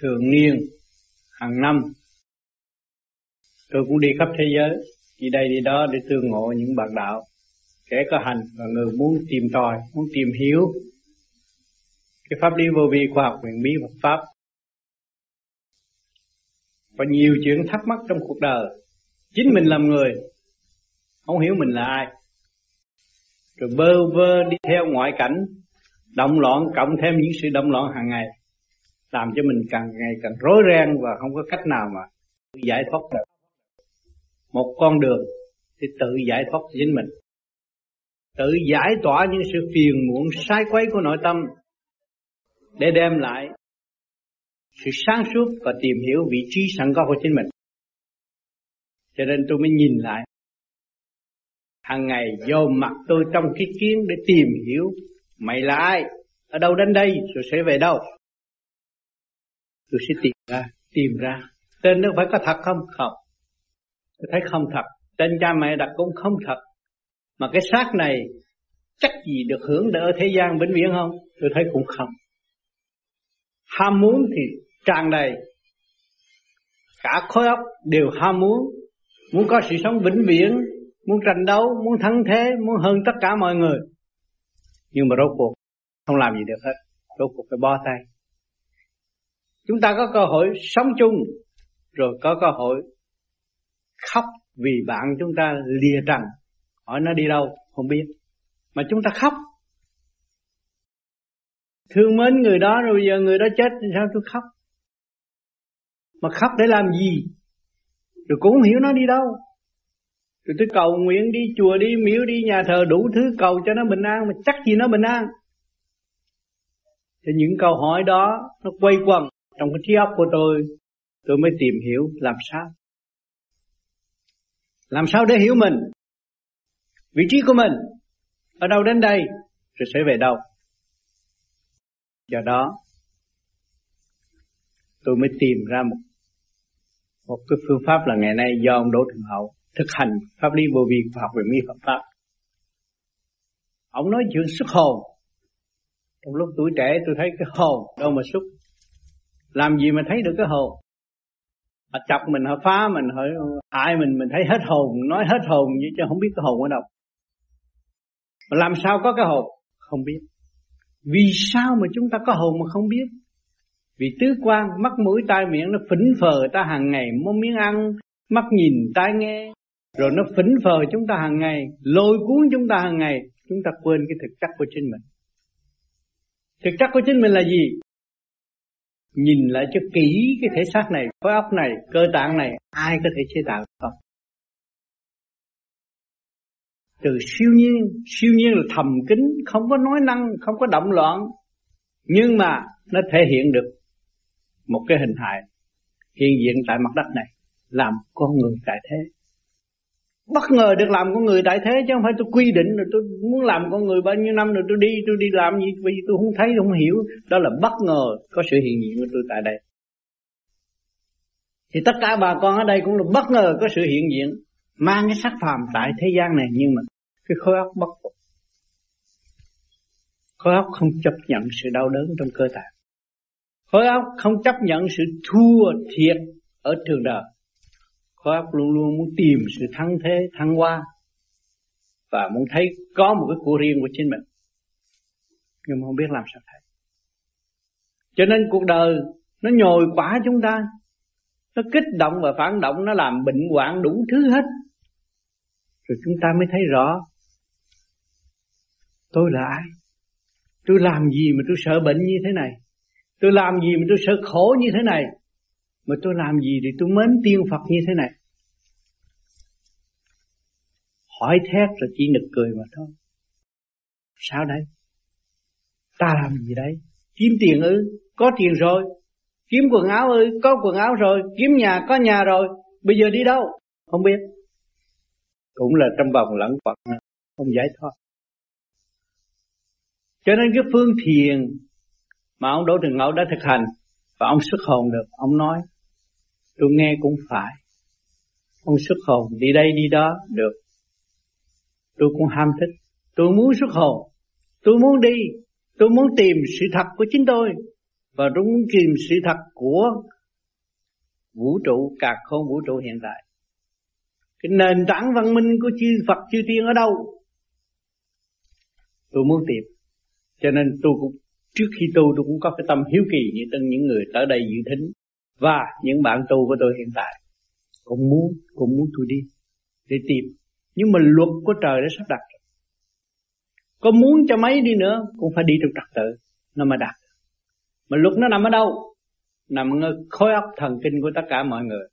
thường niên, hàng năm. Tôi cũng đi khắp thế giới, đi đây đi đó để tương ngộ những bạn đạo, kẻ có hành và người muốn tìm tòi, muốn tìm hiểu. Cái pháp lý vô vi khoa học huyền bí Phật pháp. Và nhiều chuyện thắc mắc trong cuộc đời. Chính mình làm người, không hiểu mình là ai. Rồi bơ vơ đi theo ngoại cảnh, động loạn cộng thêm những sự động loạn hàng ngày làm cho mình càng ngày càng rối ren và không có cách nào mà giải thoát được một con đường thì tự giải thoát chính mình tự giải tỏa những sự phiền muộn sai quấy của nội tâm để đem lại sự sáng suốt và tìm hiểu vị trí sẵn có của chính mình. Cho nên tôi mới nhìn lại hàng ngày vô mặt tôi trong cái kiến để tìm hiểu mày là ai, ở đâu đến đây rồi sẽ về đâu. Tôi sẽ tìm ra, tìm ra. Tên nó phải có thật không? Không. Tôi thấy không thật. Tên cha mẹ đặt cũng không thật. Mà cái xác này chắc gì được hưởng đỡ thế gian vĩnh viễn không? Tôi thấy cũng không. Ham muốn thì tràn đầy. Cả khối óc đều ham muốn. Muốn có sự sống vĩnh viễn, muốn tranh đấu, muốn thắng thế, muốn hơn tất cả mọi người. Nhưng mà rốt cuộc không làm gì được hết. Rốt cuộc phải bó tay. Chúng ta có cơ hội sống chung, rồi có cơ hội khóc vì bạn chúng ta lìa trần. Hỏi nó đi đâu, không biết. Mà chúng ta khóc. Thương mến người đó rồi bây giờ người đó chết thì sao tôi khóc? Mà khóc để làm gì? Rồi cũng không hiểu nó đi đâu. Rồi tôi cầu nguyện đi chùa đi miếu đi nhà thờ đủ thứ cầu cho nó bình an Mà chắc gì nó bình an? Thì những câu hỏi đó nó quay quần trong cái trí óc của tôi Tôi mới tìm hiểu làm sao Làm sao để hiểu mình Vị trí của mình Ở đâu đến đây Rồi sẽ về đâu do đó, tôi mới tìm ra một một cái phương pháp là ngày nay do ông Đỗ Thượng Hậu thực hành pháp lý vô vi và học về mỹ Phật pháp. Ông nói chuyện xuất hồn. Trong lúc tuổi trẻ tôi thấy cái hồn đâu mà xuất. Làm gì mà thấy được cái hồn? Họ chọc mình, họ phá mình, họ hại mình, mình thấy hết hồn, nói hết hồn vậy chứ không biết cái hồn ở đâu. Mà làm sao có cái hồn? Không biết. Vì sao mà chúng ta có hồn mà không biết? Vì tứ quan, mắt mũi tai miệng nó phỉnh phờ ta hàng ngày mua miếng ăn, mắt nhìn tai nghe, rồi nó phỉnh phờ chúng ta hàng ngày, lôi cuốn chúng ta hàng ngày, chúng ta quên cái thực chất của chính mình. Thực chất của chính mình là gì? Nhìn lại cho kỹ cái thể xác này, khối óc này, cơ tạng này, ai có thể chế tạo không? từ siêu nhiên siêu nhiên là thầm kín không có nói năng không có động loạn nhưng mà nó thể hiện được một cái hình hài hiện diện tại mặt đất này làm con người tại thế bất ngờ được làm con người đại thế chứ không phải tôi quy định rồi tôi muốn làm con người bao nhiêu năm rồi tôi đi tôi đi làm gì, vì tôi không thấy không hiểu. Đó là bất ngờ có sự hiện diện của tôi tại đây. Thì tất cả bà con ở đây cũng là bất ngờ có sự hiện diện, mang cái sắc phàm tại thế gian này, nhưng mà cái khối óc bất phục. Khối óc không chấp nhận sự đau đớn trong cơ thể. Khối óc không chấp nhận sự thua thiệt ở trường đời khối luôn luôn muốn tìm sự thăng thế, thăng hoa, và muốn thấy có một cái của riêng của chính mình. Nhưng mà không biết làm sao thấy. Cho nên cuộc đời nó nhồi quả chúng ta. Nó kích động và phản động, nó làm bệnh hoạn đủ thứ hết. Rồi chúng ta mới thấy rõ, tôi là ai? Tôi làm gì mà tôi sợ bệnh như thế này? Tôi làm gì mà tôi sợ khổ như thế này? Mà tôi làm gì thì tôi mến tiên Phật như thế này? Hỏi thét rồi chỉ nực cười mà thôi. Sao đây? Ta làm gì đây? Kiếm tiền ư? Có tiền rồi. Kiếm quần áo ư? Có quần áo rồi. Kiếm nhà có nhà rồi. Bây giờ đi đâu? Không biết. Cũng là trong vòng lẫn quẩn. Không giải thoát. Cho nên cái phương thiền mà ông Đỗ Trường Ngẫu đã thực hành và ông xuất hồn được, ông nói tôi nghe cũng phải. Ông xuất hồn đi đây đi đó được. Tôi cũng ham thích, tôi muốn xuất hồn, tôi muốn đi, tôi muốn tìm sự thật của chính tôi. Và tôi muốn tìm sự thật của vũ trụ cả không vũ trụ hiện tại. Cái nền tảng văn minh của chư Phật chư tiên ở đâu? Tôi muốn tìm. Cho nên tôi cũng trước khi tu tôi cũng có cái tâm hiếu kỳ như tân những người tới đây dự thính và những bạn tu của tôi hiện tại. Cũng muốn cũng muốn tôi đi để tìm nhưng mà luật của trời đã sắp đặt có muốn cho mấy đi nữa cũng phải đi trong trật tự nó mới đặt, mà luật nó nằm ở đâu? Nằm ở khối óc thần kinh của tất cả mọi người.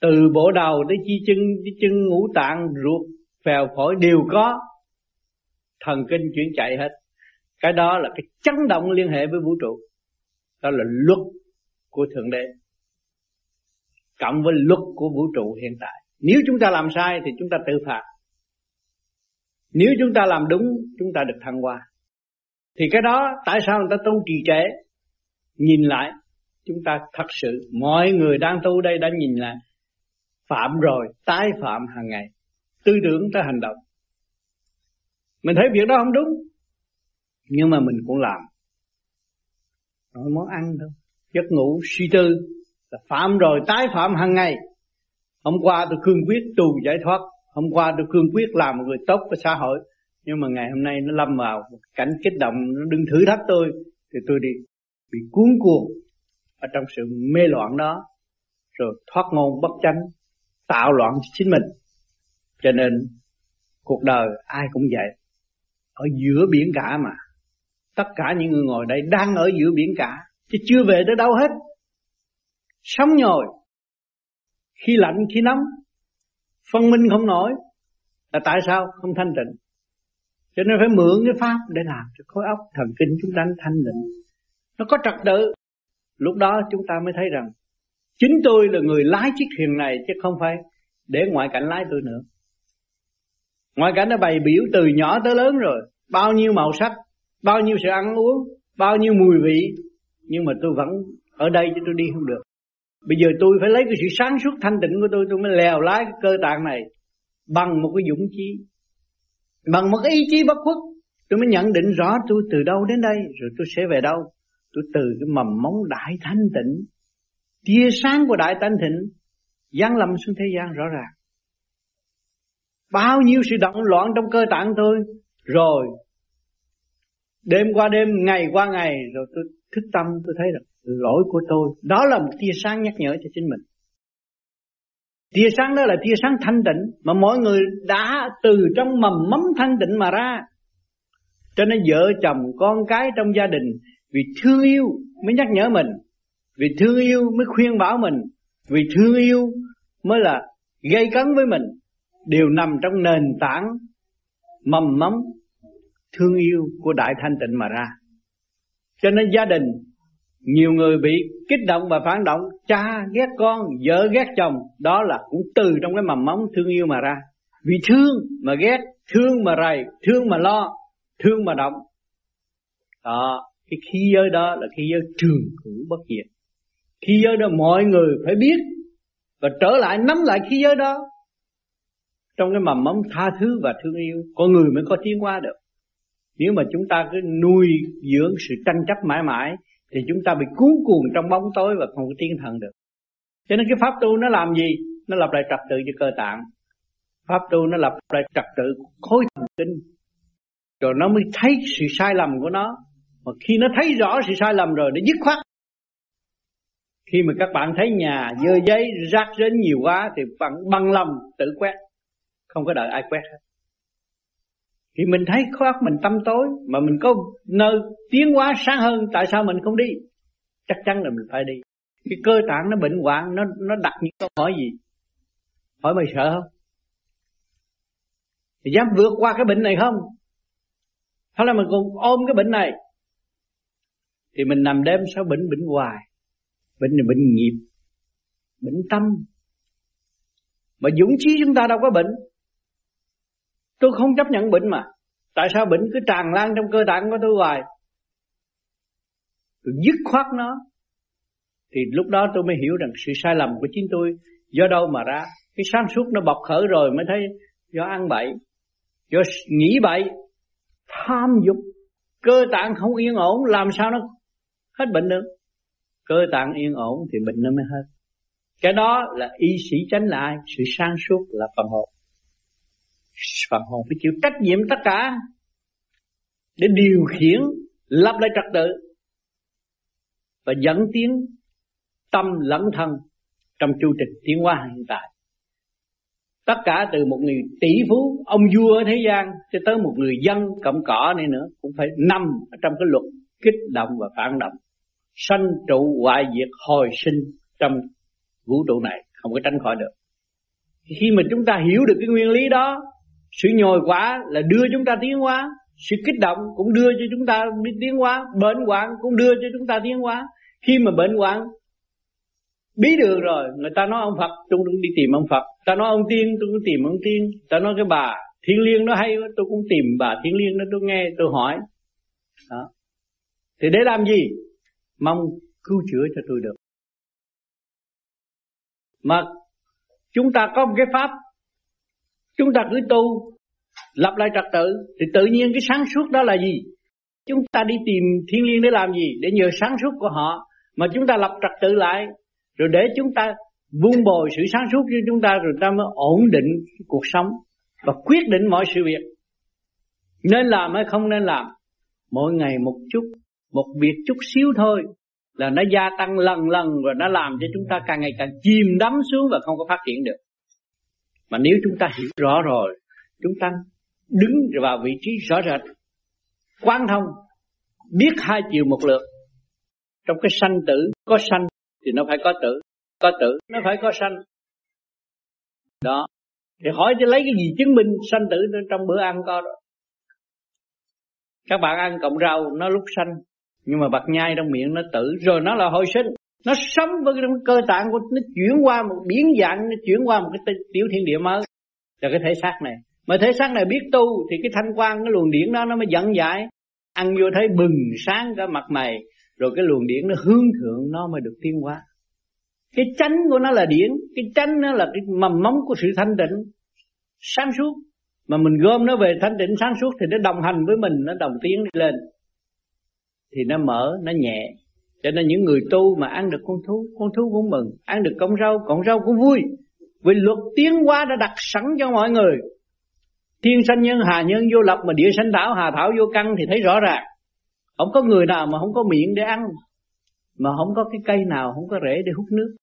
Từ bộ đầu tới chi chân Chi chân ngũ tạng ruột phèo phổi đều có. Thần kinh chuyển chạy hết. Cái đó là cái chấn động liên hệ với vũ trụ. Đó là luật của thượng đế. Cộng với luật của vũ trụ hiện tại nếu chúng ta làm sai thì chúng ta tự phạt. Nếu chúng ta làm đúng, chúng ta được thăng hoa. Thì cái đó, tại sao người ta tu trì trệ? Nhìn lại, chúng ta thật sự, mọi người đang tu đây đã nhìn lại. Phạm rồi, tái phạm hàng ngày. Tư tưởng tới hành động. Mình thấy việc đó không đúng. Nhưng mà mình cũng làm. Nói món ăn thôi. Giấc ngủ, suy tư. Là phạm rồi, tái phạm hàng ngày hôm qua tôi cương quyết tu giải thoát. Hôm qua tôi cương quyết làm một người tốt với xã hội. Nhưng mà ngày hôm nay nó lâm vào một cảnh kích động, nó đừng thử thách tôi. Thì tôi đi, bị cuốn cuồng ở trong sự mê loạn đó. Rồi thoát ngôn bất chánh, tạo loạn cho chính mình. Cho nên cuộc đời ai cũng vậy. Ở giữa biển cả mà. Tất cả những người ngồi đây đang ở giữa biển cả. Chứ chưa về tới đâu hết. Sống nhồi khi lạnh, khi nóng, phân minh không nổi là tại sao không thanh tịnh. Cho nên phải mượn cái pháp để làm cho khối óc thần kinh chúng ta thanh tịnh. Nó có trật tự. Lúc đó chúng ta mới thấy rằng chính tôi là người lái chiếc thuyền này chứ không phải để ngoại cảnh lái tôi nữa. Ngoại cảnh nó bày biểu từ nhỏ tới lớn rồi. Bao nhiêu màu sắc, bao nhiêu sự ăn uống, bao nhiêu mùi vị. Nhưng mà tôi vẫn ở đây chứ tôi đi không được bây giờ tôi phải lấy cái sự sáng suốt thanh tịnh của tôi tôi mới lèo lái cái cơ tạng này bằng một cái dũng chí, bằng một cái ý chí bất khuất. Tôi mới nhận định rõ tôi từ đâu đến đây, rồi tôi sẽ về đâu. Tôi từ cái mầm móng đại thanh tịnh, tia sáng của đại thanh tịnh, giáng lâm xuống thế gian rõ ràng. Bao nhiêu sự động loạn trong cơ tạng tôi, rồi đêm qua đêm, ngày qua ngày, rồi tôi thức tâm, tôi thấy rằng lỗi của tôi. Đó là một tia sáng nhắc nhở cho chính mình. Tia sáng đó là tia sáng thanh tịnh mà mọi người đã từ trong mầm mắm thanh tịnh mà ra. Cho nên vợ chồng, con cái trong gia đình vì thương yêu mới nhắc nhở mình, vì thương yêu mới khuyên bảo mình, vì thương yêu mới là gây cấn với mình. Đều nằm trong nền tảng mầm mắm thương yêu của đại thanh tịnh mà ra. Cho nên gia đình nhiều người bị kích động và phản động, cha ghét con, vợ ghét chồng. Đó là cũng từ trong cái mầm móng thương yêu mà ra. Vì thương mà ghét, thương mà rầy, thương mà lo, thương mà động. Đó, cái khí giới đó là khí giới trường cửu bất diệt. Khí giới đó mọi người phải biết và trở lại nắm lại khí giới đó. Trong cái mầm móng tha thứ và thương yêu, con người mới có tiến hóa được. Nếu mà chúng ta cứ nuôi dưỡng sự tranh chấp mãi mãi thì chúng ta bị cuốn cuồng trong bóng tối và không có tiến thần được. Cho nên cái pháp tu nó làm gì? Nó lập lại trật tự cho cơ tạng. Pháp tu nó lập lại trật tự khối thần kinh. Rồi nó mới thấy sự sai lầm của nó. Mà khi nó thấy rõ sự sai lầm rồi, nó dứt khoát. Khi mà các bạn thấy nhà dơ giấy rác rến nhiều quá thì bạn bằng lòng tự quét. Không có đợi ai quét hết thì mình thấy khối mình tâm tối, mà mình có nơi tiến hóa sáng hơn, tại sao mình không đi? Chắc chắn là mình phải đi. Cái cơ tạng nó bệnh hoạn, nó nó đặt những câu hỏi gì? Hỏi mày sợ không? Thì dám vượt qua cái bệnh này không? Hay là mình còn ôm cái bệnh này? Thì mình nằm đêm sao bệnh bệnh hoài. Bệnh này bệnh nghiệp, bệnh tâm. Mà dũng chí chúng ta đâu có bệnh. Tôi không chấp nhận bệnh mà. Tại sao bệnh cứ tràn lan trong cơ tạng của tôi hoài? Tôi dứt khoát nó. Thì lúc đó tôi mới hiểu rằng sự sai lầm của chính tôi Do đâu mà ra. Cái sáng suốt nó bộc khởi rồi mới thấy Do ăn bậy, Do nghĩ bậy, Tham dục. Cơ tạng không yên ổn, Làm sao nó hết bệnh được? Cơ tạng yên ổn thì bệnh nó mới hết. Cái đó là y sĩ tránh lại, sự sáng suốt là phần hồn phần hồn phải chịu trách nhiệm tất cả để điều khiển, lập lại trật tự và dẫn tiến tâm lẫn thân trong chu trình tiến hóa hiện tại. Tất cả từ một người tỷ phú, ông vua ở thế gian cho tới một người dân cộng cỏ này nữa cũng phải nằm ở trong cái luật kích động và phản động, sanh trụ hoại diệt hồi sinh trong vũ trụ này, không có tránh khỏi được. Khi mà chúng ta hiểu được cái nguyên lý đó sự nhồi quá là đưa chúng ta tiến hóa. Sự kích động cũng đưa cho chúng ta tiến hóa. Bệnh hoạn cũng đưa cho chúng ta tiến hóa. Khi mà bệnh hoạn bí được rồi, người ta nói ông phật, tôi cũng đi tìm ông phật. Ta nói ông tiên, tôi cũng tìm ông tiên. Ta nói cái bà thiên liêng nó hay quá, tôi cũng tìm bà thiên liêng đó, tôi nghe, tôi hỏi. Đó. Thì để làm gì? Mong cứu chữa cho tôi được. Mà chúng ta có một cái pháp chúng ta cứ tu, lập lại trật tự, thì tự nhiên cái sáng suốt đó là gì? Chúng ta đi tìm thiên nhiên để làm gì? Để nhờ sáng suốt của họ. Mà chúng ta lập trật tự lại, rồi để chúng ta vun bồi sự sáng suốt cho chúng ta, rồi ta mới ổn định cuộc sống và quyết định mọi sự việc. Nên làm hay không nên làm? Mỗi ngày một chút, một việc chút xíu thôi là nó gia tăng lần lần và nó làm cho chúng ta càng ngày càng chìm đắm xuống và không có phát triển được mà nếu chúng ta hiểu rõ rồi, chúng ta đứng vào vị trí rõ rệt quan thông, biết hai chiều một lượt. Trong cái sanh tử, có sanh thì nó phải có tử có tử, nó phải có sanh. Đó. Thì hỏi cho lấy cái gì chứng minh sanh tử trong bữa ăn có đó? Các bạn ăn cộng rau, nó lúc sanh, nhưng mà bạc nhai trong miệng nó tử, rồi nó là hồi sinh nó sống với cái cơ tạng của, nó chuyển qua một biến dạng, nó chuyển qua một cái tiểu thiên địa mới. Là cái thể xác này. Mà thể xác này biết tu thì cái thanh quan, cái luồng điển đó nó mới dẫn giải. Ăn vô thấy bừng sáng cả mặt mày, rồi cái luồng điển nó hướng thượng, nó mới được tiến hóa. Cái chánh của nó là điển, cái chánh nó là cái mầm móng của sự thanh tịnh, sáng suốt. Mà mình gom nó về thanh tịnh, sáng suốt thì nó đồng hành với mình, nó đồng tiến đi lên. Thì nó mở, nó nhẹ cho nên những người tu mà ăn được con thú con thú cũng mừng, ăn được con rau con rau cũng vui. Vì luật tiến hóa đã đặt sẵn cho mọi người. Thiên sanh nhân, hà nhân vô lập mà địa sanh thảo, hà thảo vô căn thì thấy rõ ràng. Không có người nào mà không có miệng để ăn, mà không có cái cây nào, không có rễ để hút nước.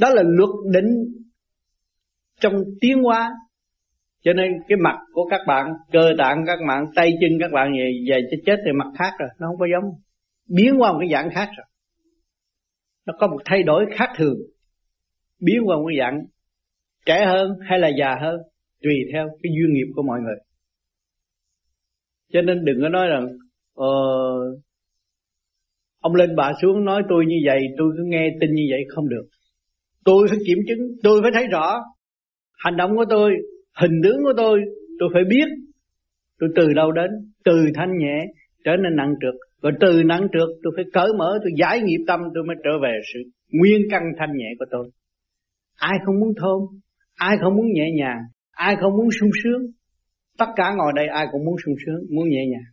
Đó là luật định trong tiến hóa. Cho nên cái mặt của các bạn, cơ tạng các bạn tay chân các bạn về về chết chết thì mặt khác rồi, nó không có giống biến qua một cái dạng khác rồi. Nó có một thay đổi khác thường. Biến qua một cái dạng trẻ hơn hay là già hơn tùy theo cái duyên nghiệp của mọi người. Cho nên đừng có nói rằng ờ, ông lên bà xuống nói tôi như vậy tôi cứ nghe tin như vậy không được. Tôi phải kiểm chứng tôi phải thấy rõ hành động của tôi hình tướng của tôi tôi phải biết tôi từ đâu đến từ thanh nhẹ trở nên nặng trược rồi từ nặng trược tôi phải cởi mở, tôi giải nghiệp tâm, tôi mới trở về sự nguyên căn thanh nhẹ của tôi. Ai không muốn thơm, ai không muốn nhẹ nhàng, ai không muốn sung sướng, tất cả ngồi đây ai cũng muốn sung sướng, muốn nhẹ nhàng.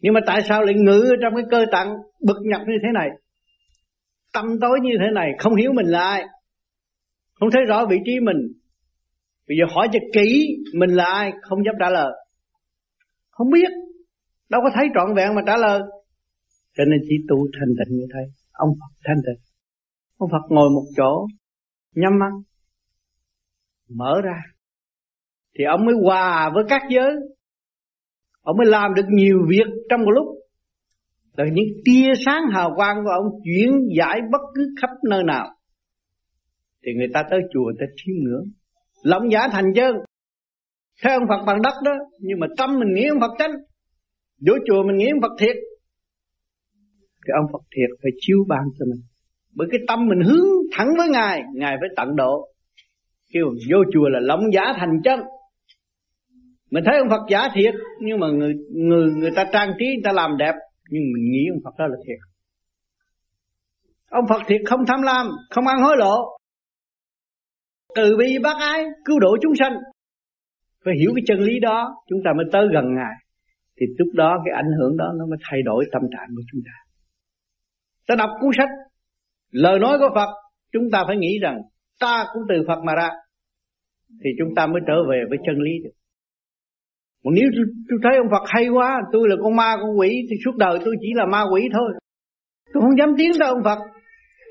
Nhưng mà tại sao lại ngự trong cái cơ tạng bực nhập như thế này? Tâm tối như thế này, không hiểu mình là ai, không thấy rõ vị trí mình. Bây giờ hỏi cho kỹ mình là ai, không dám trả lời. Không biết đâu có thấy trọn vẹn mà trả lời. Cho nên chỉ tu thanh tịnh như thế. Ông Phật thanh tịnh. Ông Phật ngồi một chỗ, nhắm mắt, mở ra. Thì ông mới hòa với các giới. Ông mới làm được nhiều việc trong một lúc. Là những tia sáng hào quang của ông chuyển giải bất cứ khắp nơi nào. Thì người ta tới chùa, người ta chiêm ngưỡng. Lòng giả thành chân. Theo ông Phật bằng đất đó, nhưng mà tâm mình nghĩ ông Phật chánh vô chùa mình nghĩ ông Phật thiệt, cái ông Phật thiệt phải chiếu ban cho mình. Bởi cái tâm mình hướng thẳng với ngài ngài phải tận độ. Kêu vô chùa là lòng giả thành chân. Mình thấy ông Phật giả thiệt, nhưng mà người người người ta trang trí, người ta làm đẹp, nhưng mình nghĩ ông Phật đó là thiệt. Ông Phật thiệt không tham lam, không ăn hối lộ. Từ bi bác ái, cứu độ chúng sanh. Phải hiểu cái chân lý đó, chúng ta mới tới gần ngài thì lúc đó cái ảnh hưởng đó nó mới thay đổi tâm trạng của chúng ta. Ta đọc cuốn sách lời nói của Phật chúng ta phải nghĩ rằng ta cũng từ Phật mà ra thì chúng ta mới trở về với chân lý được. Còn nếu tôi, thấy ông Phật hay quá tôi là con ma con quỷ thì suốt đời tôi chỉ là ma quỷ thôi. Tôi không dám tiến tới ông Phật.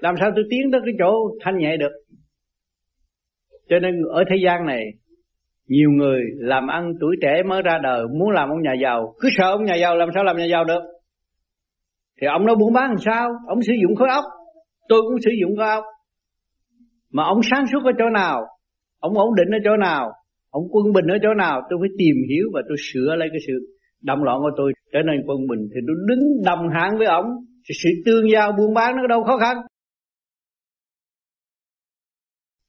Làm sao tôi tiến tới cái chỗ thanh nhẹ được? Cho nên ở thế gian này nhiều người làm ăn tuổi trẻ mới ra đời, muốn làm ông nhà giàu. Cứ sợ ông nhà giàu, làm sao làm nhà giàu được? Thì ông nó buôn bán làm sao? Ông sử dụng khối óc. Tôi cũng sử dụng khối óc. Mà ông sáng suốt ở chỗ nào? Ông ổn định ở chỗ nào? Ông quân bình ở chỗ nào? Tôi phải tìm hiểu và tôi sửa lấy cái sự động loạn của tôi trở nên quân bình. Thì tôi đứng đồng hạng với ông, thì sự tương giao buôn bán nó đâu khó khăn.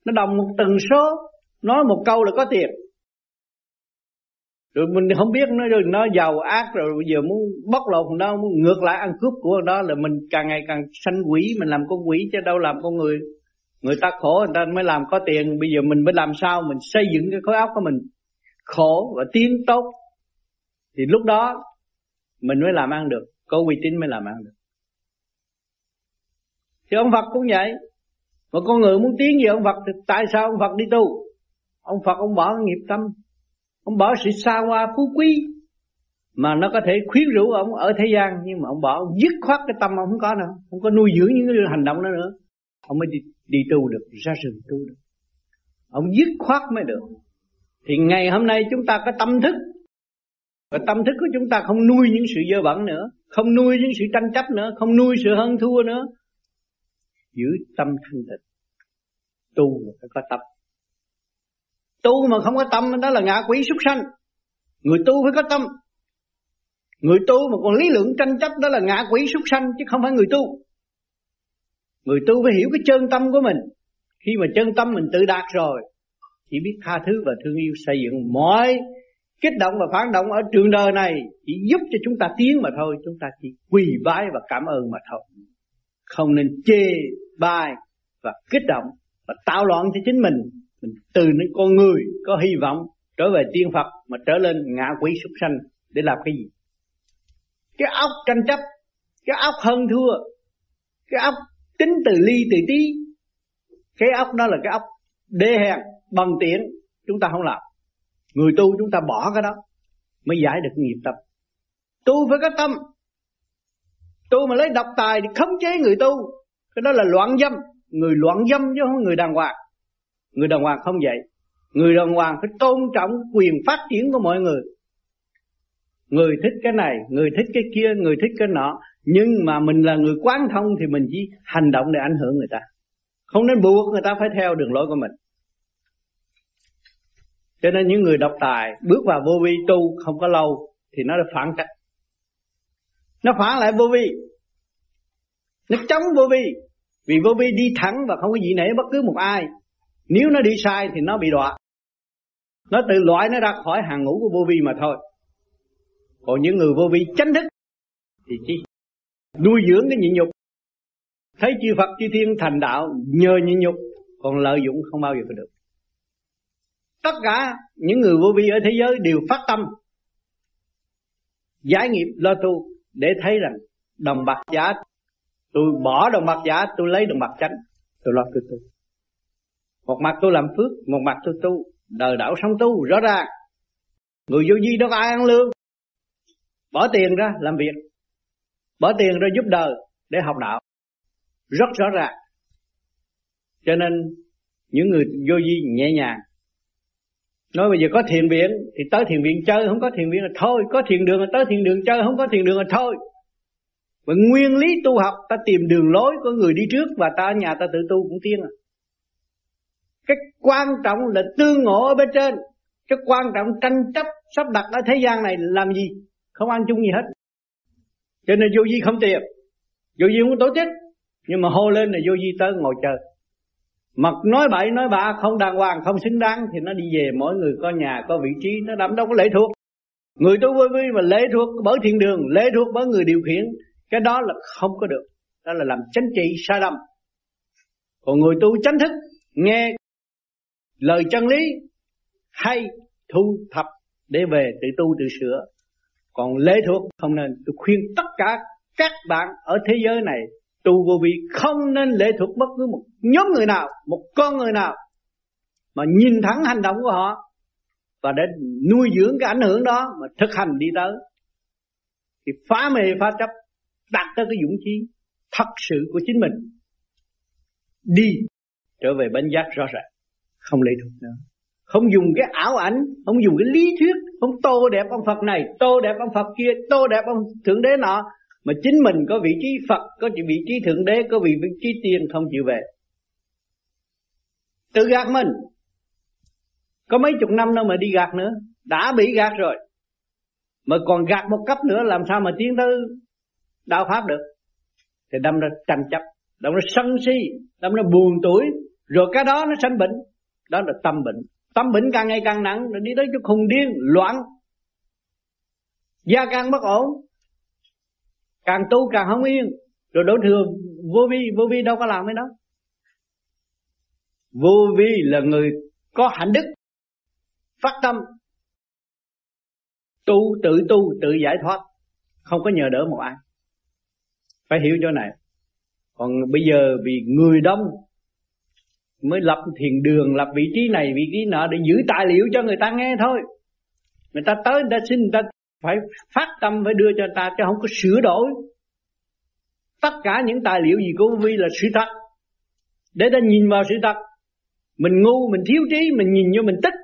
Nó đồng một tần số. Nói một câu là có tiền rồi mình không biết nó, rồi nó giàu ác, rồi bây giờ muốn bóc lột nó, muốn ngược lại ăn cướp của nó là mình càng ngày càng sanh quỷ, mình làm con quỷ chứ đâu làm con người. Người ta khổ, người ta mới làm có tiền. Bây giờ mình mới làm sao? Mình xây dựng cái khối óc của mình. Khổ và tiến tốt. Thì lúc đó mình mới làm ăn được. Có uy tín mới làm ăn được. Thì ông Phật cũng vậy. Mà con người muốn tiến về ông Phật thì tại sao ông Phật đi tu? Ông Phật ông bỏ nghiệp tâm ông bỏ sự xa hoa phú quý mà nó có thể khuyến rũ ông ở thế gian nhưng mà ông bỏ ông dứt khoát cái tâm ông không có nữa không có nuôi dưỡng những cái hành động đó nữa. Ông mới đi, đi tu được ra rừng tu được. Ông dứt khoát mới được. Thì ngày hôm nay chúng ta có tâm thức. Và tâm thức của chúng ta không nuôi những sự dơ bẩn nữa không nuôi những sự tranh chấp nữa không nuôi sự hơn thua nữa. Giữ tâm thanh tịnh. Tu là phải có tâm tu mà không có tâm, đó là ngạ quỷ súc sanh. Người tu phải có tâm. Người tu mà còn lý lượng tranh chấp, đó là ngạ quỷ súc sanh, chứ không phải người tu. Người tu phải hiểu cái chân tâm của mình. Khi mà chân tâm mình tự đạt rồi, chỉ biết tha thứ và thương yêu xây dựng mọi kích động và phản động ở trường đời này, chỉ giúp cho chúng ta tiến mà thôi, chúng ta chỉ quỳ bái và cảm ơn mà thôi. Không nên chê bai và kích động và tạo loạn cho chính mình mình từ những con người có hy vọng trở về tiên Phật mà trở lên ngạ quỷ súc sanh để làm cái gì? Cái óc tranh chấp, cái óc hơn thua, cái óc tính từ ly từ tí. Cái óc đó là cái óc đê hèn, bằng tiện chúng ta không làm. Người tu chúng ta bỏ cái đó mới giải được nghiệp tâm. Tu phải có tâm. Tu mà lấy độc tài thì khống chế người tu. Cái đó là loạn dâm. Người loạn dâm chứ không người đàng hoàng người đàng hoàng không vậy. Người đàng hoàng phải tôn trọng quyền phát triển của mọi người. Người thích cái này, người thích cái kia, người thích cái nọ. Nhưng mà mình là người quán thông thì mình chỉ hành động để ảnh hưởng người ta. Không nên buộc người ta phải theo đường lối của mình. Cho nên những người độc tài bước vào vô vi tu không có lâu thì nó phản cách. Nó phản lại vô vi. Nó chống vô vi. Vì vô vi đi thẳng và không có gì nể bất cứ một ai nếu nó đi sai thì nó bị đọa. Nó tự loại nó ra khỏi hàng ngũ của vô vi mà thôi. Còn những người vô vi chánh thức thì chỉ nuôi dưỡng cái nhịn nhục. Thấy chư Phật chư Thiên thành đạo nhờ nhịn nhục còn lợi dụng không bao giờ có được. Tất cả những người vô vi ở thế giới đều phát tâm giải nghiệp lo tu để thấy rằng đồng bạc giả, tôi bỏ đồng bạc giả tôi lấy đồng bạc chánh tôi lo tôi tu một mặt tôi làm phước, một mặt tôi tu. Đời đạo sống tu, rõ ràng. Người vô vi đó có ai ăn lương? Bỏ tiền ra làm việc. Bỏ tiền ra giúp đời để học đạo. Rất rõ ràng. Cho nên, những người vô vi nhẹ nhàng. Nói bây giờ có thiền viện thì tới thiền viện chơi, không có thiền viện là thôi. Có thiền đường là tới thiền đường chơi, không có thiền đường là thôi. Và nguyên lý tu học, ta tìm đường lối của người đi trước và ta ở nhà ta tự tu cũng tiên à. Cái quan trọng là tương ngộ ở bên trên. Cái quan trọng tranh chấp sắp đặt ở thế gian này làm gì? Không ăn chung gì hết. Cho nên vô di không tiền. Vô di không tổ chức. Nhưng mà hô lên là vô di tới ngồi chờ. mặt nói bậy nói bạ không đàng hoàng không xứng đáng thì nó đi về mỗi người có nhà có vị trí nó đắm đâu có lệ thuộc. Người tu vui vui mà lệ thuộc bởi thiên đường, lệ thuộc bởi người điều khiển cái đó là không có được đó là làm chánh trị sai lầm còn người tu chánh thức nghe lời chân lý hay thu thập để về tự tu tự sửa. Còn lễ thuộc không nên. Tôi khuyên tất cả các bạn ở thế giới này, tu vô vi không nên lệ thuộc bất cứ một nhóm người nào, một con người nào mà nhìn thẳng hành động của họ và để nuôi dưỡng cái ảnh hưởng đó mà thực hành đi tới. Thì phá mê phá chấp đạt tới cái dũng khí thật sự của chính mình. Đi trở về bánh giác rõ ràng không lệ thuộc nữa. Không dùng cái ảo ảnh, không dùng cái lý thuyết, không tô đẹp ông Phật này, tô đẹp ông Phật kia, tô đẹp ông thượng đế nọ, mà chính mình có vị trí Phật, có vị trí thượng đế, có vị trí tiên không chịu về. Tự gạt mình. Có mấy chục năm đâu mà đi gạt nữa, đã bị gạt rồi. Mà còn gạt một cấp nữa, làm sao mà tiến tới đạo pháp được? Thì đâm ra tranh chấp, đâm ra sân si, đâm ra buồn tuổi, rồi cái đó nó sanh bệnh đó là tâm bệnh. Tâm bệnh càng ngày càng nặng rồi đi tới chỗ khùng điên, loạn. Gia càng bất ổn, càng tu càng không yên. Rồi đổ thừa vô vi vô vi đâu có làm cái đó. Vô vi là người có hạnh đức, phát tâm. Tu, tự tu, tự giải thoát. Không có nhờ đỡ một ai. Phải hiểu chỗ này. Còn bây giờ vì người đông mới lập thiền đường lập vị trí này vị trí nọ để giữ tài liệu cho người ta nghe thôi. Người ta tới người ta xin người ta phải phát tâm phải đưa cho người ta chứ không có sửa đổi. Tất cả những tài liệu gì của vi là sự thật. Để ta nhìn vào sự thật. Mình ngu mình thiếu trí mình nhìn vô mình tích.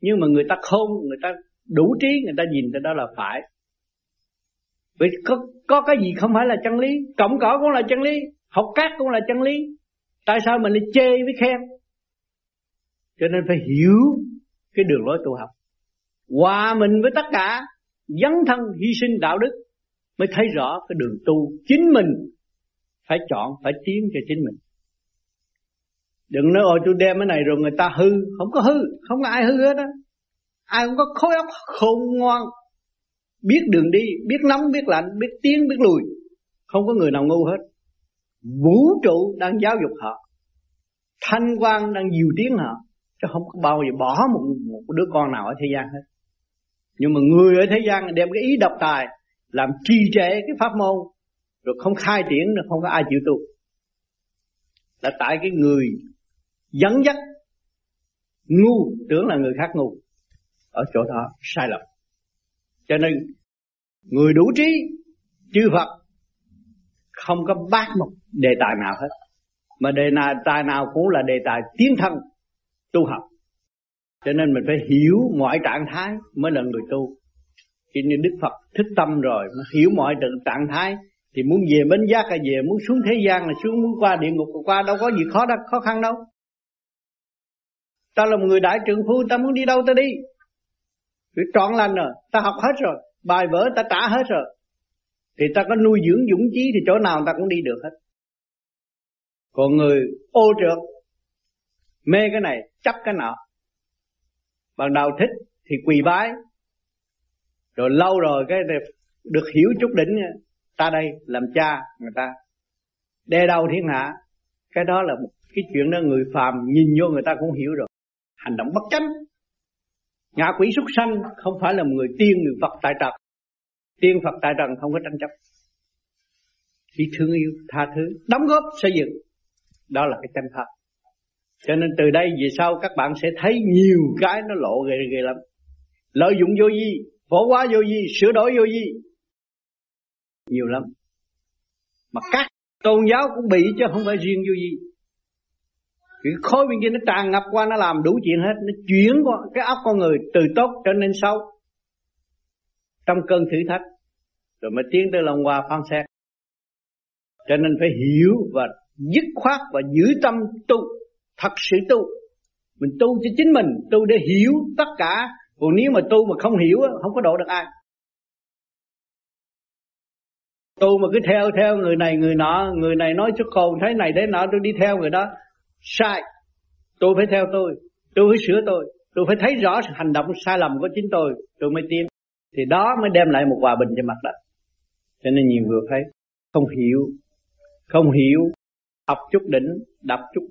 Nhưng mà người ta không người ta đủ trí người ta nhìn tới đó là phải. Vì có, có cái gì không phải là chân lý? Cộng cỏ cũng là chân lý Học cát cũng là chân lý. Tại sao mình lại chê với khen? Cho nên phải hiểu Cái đường lối tu học. Hòa mình với tất cả, Dấn thân hy sinh đạo đức, Mới thấy rõ cái đường tu Chính mình phải chọn, Phải tiến cho chính mình. Đừng nói, ôi, tôi đem cái này rồi người ta hư. Không có hư, Không có ai hư hết á. Ai cũng có khối óc khôn ngoan. Biết đường đi, Biết nóng, biết lạnh, Biết tiến, biết lùi. Không có người nào ngu hết. Vũ trụ đang giáo dục họ. Thanh quan đang dìu tiến họ. Chứ không có bao giờ bỏ một, một đứa con nào ở thế gian hết. Nhưng mà người ở thế gian đem cái ý độc tài Làm trì trệ cái pháp môn Rồi không khai triển rồi không có ai chịu tu. Là tại cái người dẫn dắt Ngu tưởng là người khác ngu Ở chỗ đó sai lầm. Cho nên Người đủ trí Chư Phật không có bác một đề tài nào hết. Mà đề tài nào cũng là đề tài tiến thân, tu học. Cho nên mình phải hiểu mọi trạng thái mới là người tu. Khi như đức phật thức tâm rồi nó hiểu mọi trạng thái, thì muốn về bến giác hay về, muốn xuống thế gian là xuống, muốn qua địa ngục, qua đâu có gì khó đâu, khó khăn đâu. Ta là một người đại trưởng phu, ta muốn đi đâu ta đi? Cứ trọn lành rồi, ta học hết rồi, bài vở ta trả hết rồi thì ta có nuôi dưỡng dũng chí thì chỗ nào ta cũng đi được hết. Còn người ô trượt, mê cái này, chấp cái nọ. Ban đầu thích thì quỳ bái. Rồi lâu rồi cái được hiểu chút đỉnh ta đây làm cha người ta. Đe đầu thiên hạ, cái đó là một cái chuyện đó người phàm nhìn vô người ta cũng hiểu rồi. Hành động bất chánh. Ngạ quỷ súc sanh không phải là người tiên, người phật tại trật tiên phật tại trần không có tranh chấp. Chỉ thương yêu, tha thứ, đóng góp xây dựng. Đó là cái chân thật. Cho nên từ đây về sau các bạn sẽ thấy nhiều cái nó lộ ghê ghê lắm. Lợi dụng vô vi, phổ hóa vô vi, sửa đổi vô vi. Nhiều lắm. Mà các tôn giáo cũng bị chứ không phải riêng vô vi. Cái khối bên kia nó tràn ngập qua, nó làm đủ chuyện hết, nó chuyển qua cái óc con người từ tốt trở nên xấu trong cơn thử thách, rồi mới tiến tới lòng hòa phán xét. Cho nên phải hiểu và dứt khoát và giữ tâm tu, thật sự tu. Mình tu cho chính mình, tu để hiểu tất cả. Còn nếu mà tu mà không hiểu không có độ được ai. Tu mà cứ theo theo người này, người nọ, người này nói chút khôn, thế này, thế nọ, tôi đi theo người đó. Sai. Tôi phải theo tôi. Tôi phải sửa tôi. Tôi phải thấy rõ hành động sai lầm của chính tôi. Tôi mới tiến thì đó mới đem lại một hòa bình cho mặt đất. Cho nên nhiều người thấy không hiểu không hiểu, học chút đỉnh, đọc chút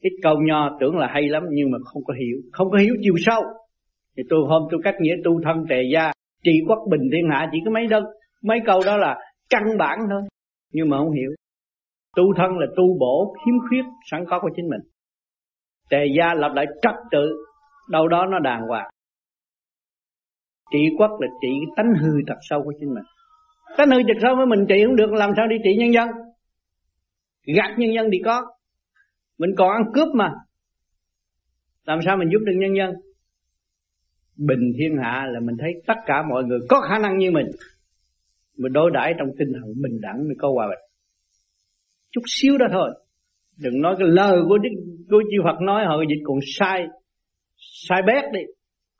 ít câu nho, tưởng là hay lắm nhưng mà không có hiểu. Không có hiểu chiều sâu. Thì tôi hôm tôi cách nghĩa tu thân tề gia, trị quốc bình thiên hạ chỉ có mấy đơn, mấy câu đó là căn bản thôi. Nhưng mà không hiểu. Tu thân là tu bổ khiếm khuyết, sẵn có của chính mình. Tề gia lập lại trật tự, đâu đó nó đàng hoàng trị quốc là trị cái tánh hư thật sâu của chính mình. Tánh hư thật sâu với mình trị không được, làm sao đi trị nhân dân? Gạt nhân dân thì có. Mình còn ăn cướp mà. Làm sao mình giúp được nhân dân? Bình thiên hạ là mình thấy tất cả mọi người có khả năng như mình. Mình đối đãi trong tinh thần bình đẳng mới có hòa bình. Chút xíu đó thôi. Đừng nói cái lời của đức của chư Phật nói họ dịch còn sai sai bét đi.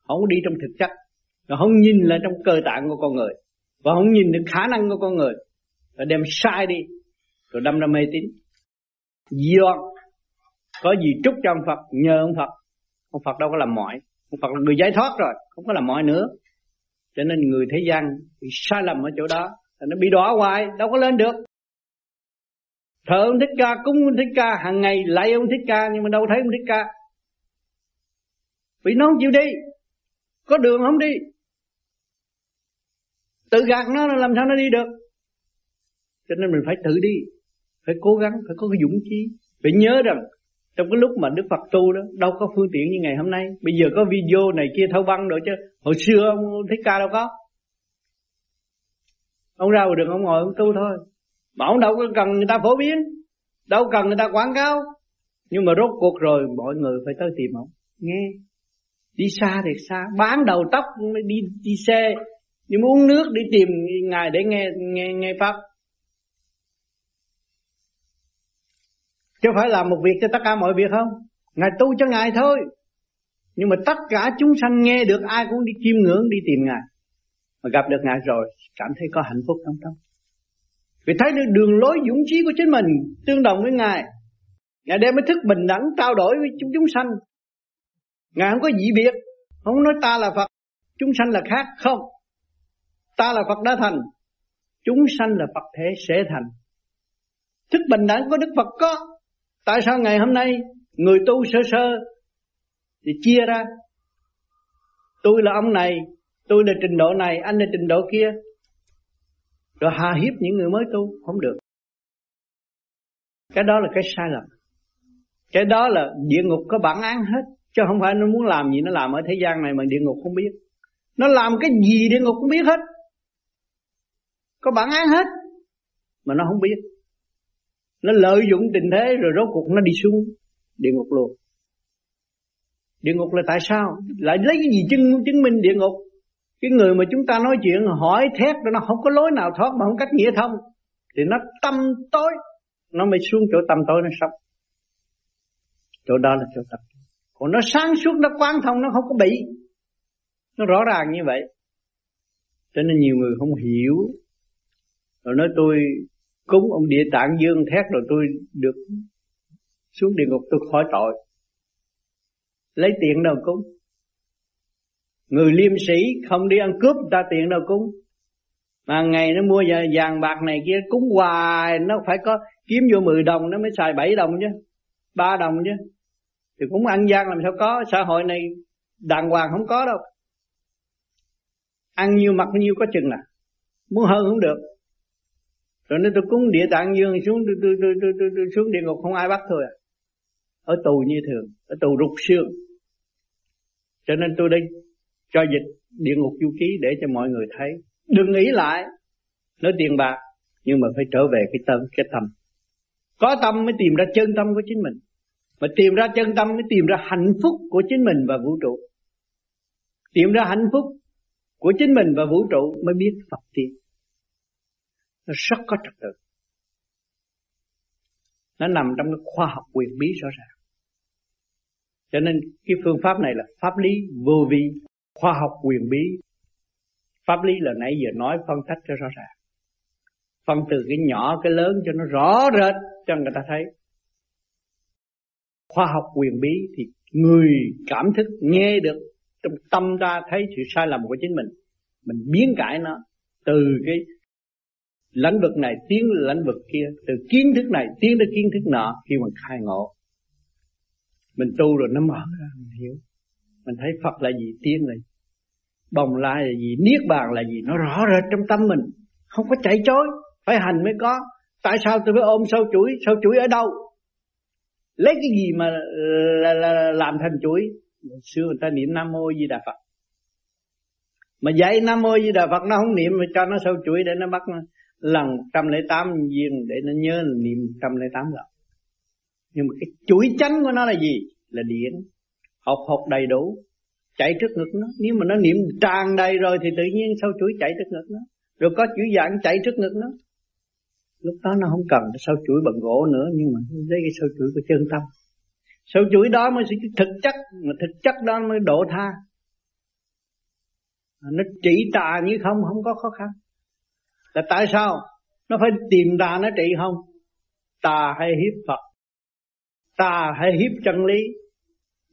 Không đi trong thực chất nó không nhìn là trong cơ tạng của con người, và không nhìn được khả năng của con người. Rồi đem sai đi, rồi đâm ra mê tín. Do có gì trúc cho ông Phật, nhờ ông Phật. Ông Phật đâu có làm mọi. Ông Phật là người giải thoát rồi, không có làm mọi nữa. Cho nên người thế gian bị sai lầm ở chỗ đó nó bị đỏ hoài, đâu có lên được. Thờ ông thích ca, cúng ông thích ca, hàng ngày lại ông thích ca, nhưng mà đâu thấy ông thích ca. Vì nó không chịu đi, có đường không đi tự gạt nó làm sao nó đi được? Cho nên mình phải tự đi, phải cố gắng, phải có cái dũng chí. Phải nhớ rằng, trong cái lúc mà Đức Phật tu đó, đâu có phương tiện như ngày hôm nay. Bây giờ có video này kia thâu băng rồi chứ. Hồi xưa ông thích ca đâu có. Ông ra đường, ông ngồi ông tu thôi. Mà ông đâu có cần người ta phổ biến, đâu cần người ta quảng cáo. Nhưng mà rốt cuộc rồi, mọi người phải tới tìm ông. Nghe. Đi xa thì xa, bán đầu tóc, đi đi xe nhưng uống nước đi tìm ngài để nghe nghe nghe pháp. Chứ phải làm một việc cho tất cả mọi việc không? Ngài tu cho ngài thôi. Nhưng mà tất cả chúng sanh nghe được ai cũng đi chiêm ngưỡng, đi tìm ngài. Mà gặp được ngài rồi, cảm thấy có hạnh phúc trong tâm. Vì thấy được đường lối dũng chí của chính mình tương đồng với ngài ngài đem cái thức bình đẳng trao đổi với chúng chúng sanh. Ngài không có dị biệt, không nói ta là phật, chúng sanh là khác không? Ta là phật đã thành, chúng sanh là phật thể sẽ thành. Thức bình đẳng của đức phật có. Tại sao ngày hôm nay người tu sơ sơ thì chia ra? Tôi là ông này, tôi là trình độ này, anh là trình độ kia. Rồi hà hiếp những người mới tu, không được. Cái đó là cái sai lầm. Cái đó là địa ngục có bản án hết, chứ không phải nó muốn làm gì nó làm ở thế gian này mà địa ngục không biết. Nó làm cái gì địa ngục cũng biết hết có bản án hết, mà nó không biết. Nó lợi dụng tình thế rồi rốt cuộc nó đi xuống địa ngục luôn. Địa ngục là tại sao? Lại lấy cái gì chứng chứng minh địa ngục? Cái người mà chúng ta nói chuyện hỏi thét rồi nó không có lối nào thoát mà không cách nghĩa thông. Thì nó tâm tối, nó mới xuống chỗ tâm tối, nó sống. Chỗ đó là chỗ tâm. Còn nó sáng suốt, nó quán thông, nó không có bị. Nó rõ ràng như vậy. Cho nên nhiều người không hiểu rồi nói tôi cúng ông địa tạng dương thét rồi tôi được xuống địa ngục, tôi khỏi tội. Lấy tiền đâu cúng? Người liêm sĩ không đi ăn cướp, người ta tiền đâu cúng? Mà ngày nó mua vàng bạc này kia, cúng hoài, nó phải có kiếm vô 10 đồng nó mới xài 7 đồng chứ, ba đồng chứ. Thì cũng ăn gian làm sao có, xã hội này đàng hoàng không có đâu. Ăn nhiều mặc nhiêu có chừng là muốn hơn không được rồi nếu tôi cúng địa tạng dương xuống tôi, tôi, tôi, tôi, tôi, tôi xuống địa ngục không ai bắt thôi à. Ở tù như thường ở tù rục xương. Cho nên tôi đây cho dịch địa ngục du ký để cho mọi người thấy. Đừng nghĩ lại nói tiền bạc nhưng mà phải trở về cái tâm cái tâm. Có tâm mới tìm ra chân tâm của chính mình. Mà tìm ra chân tâm mới tìm ra hạnh phúc của chính mình và vũ trụ. Tìm ra hạnh phúc của chính mình và vũ trụ mới biết Phật tiên nó rất có trật tự. Nó nằm trong cái khoa học quyền bí rõ ràng. Cho nên cái phương pháp này là pháp lý vô vi, khoa học quyền bí. Pháp lý là nãy giờ nói phân tách cho rõ ràng. Phân từ cái nhỏ, cái lớn cho nó rõ rệt cho người ta thấy. Khoa học quyền bí thì người cảm thức nghe được, trong tâm ta thấy sự sai lầm của chính mình mình biến cải nó từ cái lãnh vực này tiến lãnh vực kia. Từ kiến thức này tiến đến kiến thức nọ khi mình khai ngộ. Mình tu rồi nó mở ra mình hiểu. Mình thấy Phật là gì tiến là bồng lai là gì niết bàn là gì nó rõ rệt trong tâm mình. Không có chạy chối phải hành mới có. Tại sao tôi phải ôm sâu chuỗi? Sâu chuỗi ở đâu? Lấy cái gì mà là, là, là làm thành chuỗi? Xưa người ta niệm nam mô di đà phật. Mà dạy nam mô di đà phật nó không niệm mà cho nó sâu chuỗi để nó bắt lần trăm lẻ tám viên để nó nhớ là niệm trăm lẻ tám lần. Nhưng mà cái chuỗi chánh của nó là gì? Là điển. Học học đầy đủ. Chạy trước ngực nó. Nếu mà nó niệm tràn đầy rồi thì tự nhiên sau chuỗi chạy trước ngực nó? Rồi có chữ dạng chạy trước ngực nó? Lúc đó nó không cần sau chuỗi bằng gỗ nữa, nhưng mà lấy cái sau chuỗi của chân tâm. Sau chuỗi đó mới sự thực chất, mà thực chất đó mới độ tha. Nó trị tà như không không có khó khăn là tại sao? Nó phải tìm tà nó trị không? Tà hay hiếp phật. Tà hay hiếp chân lý.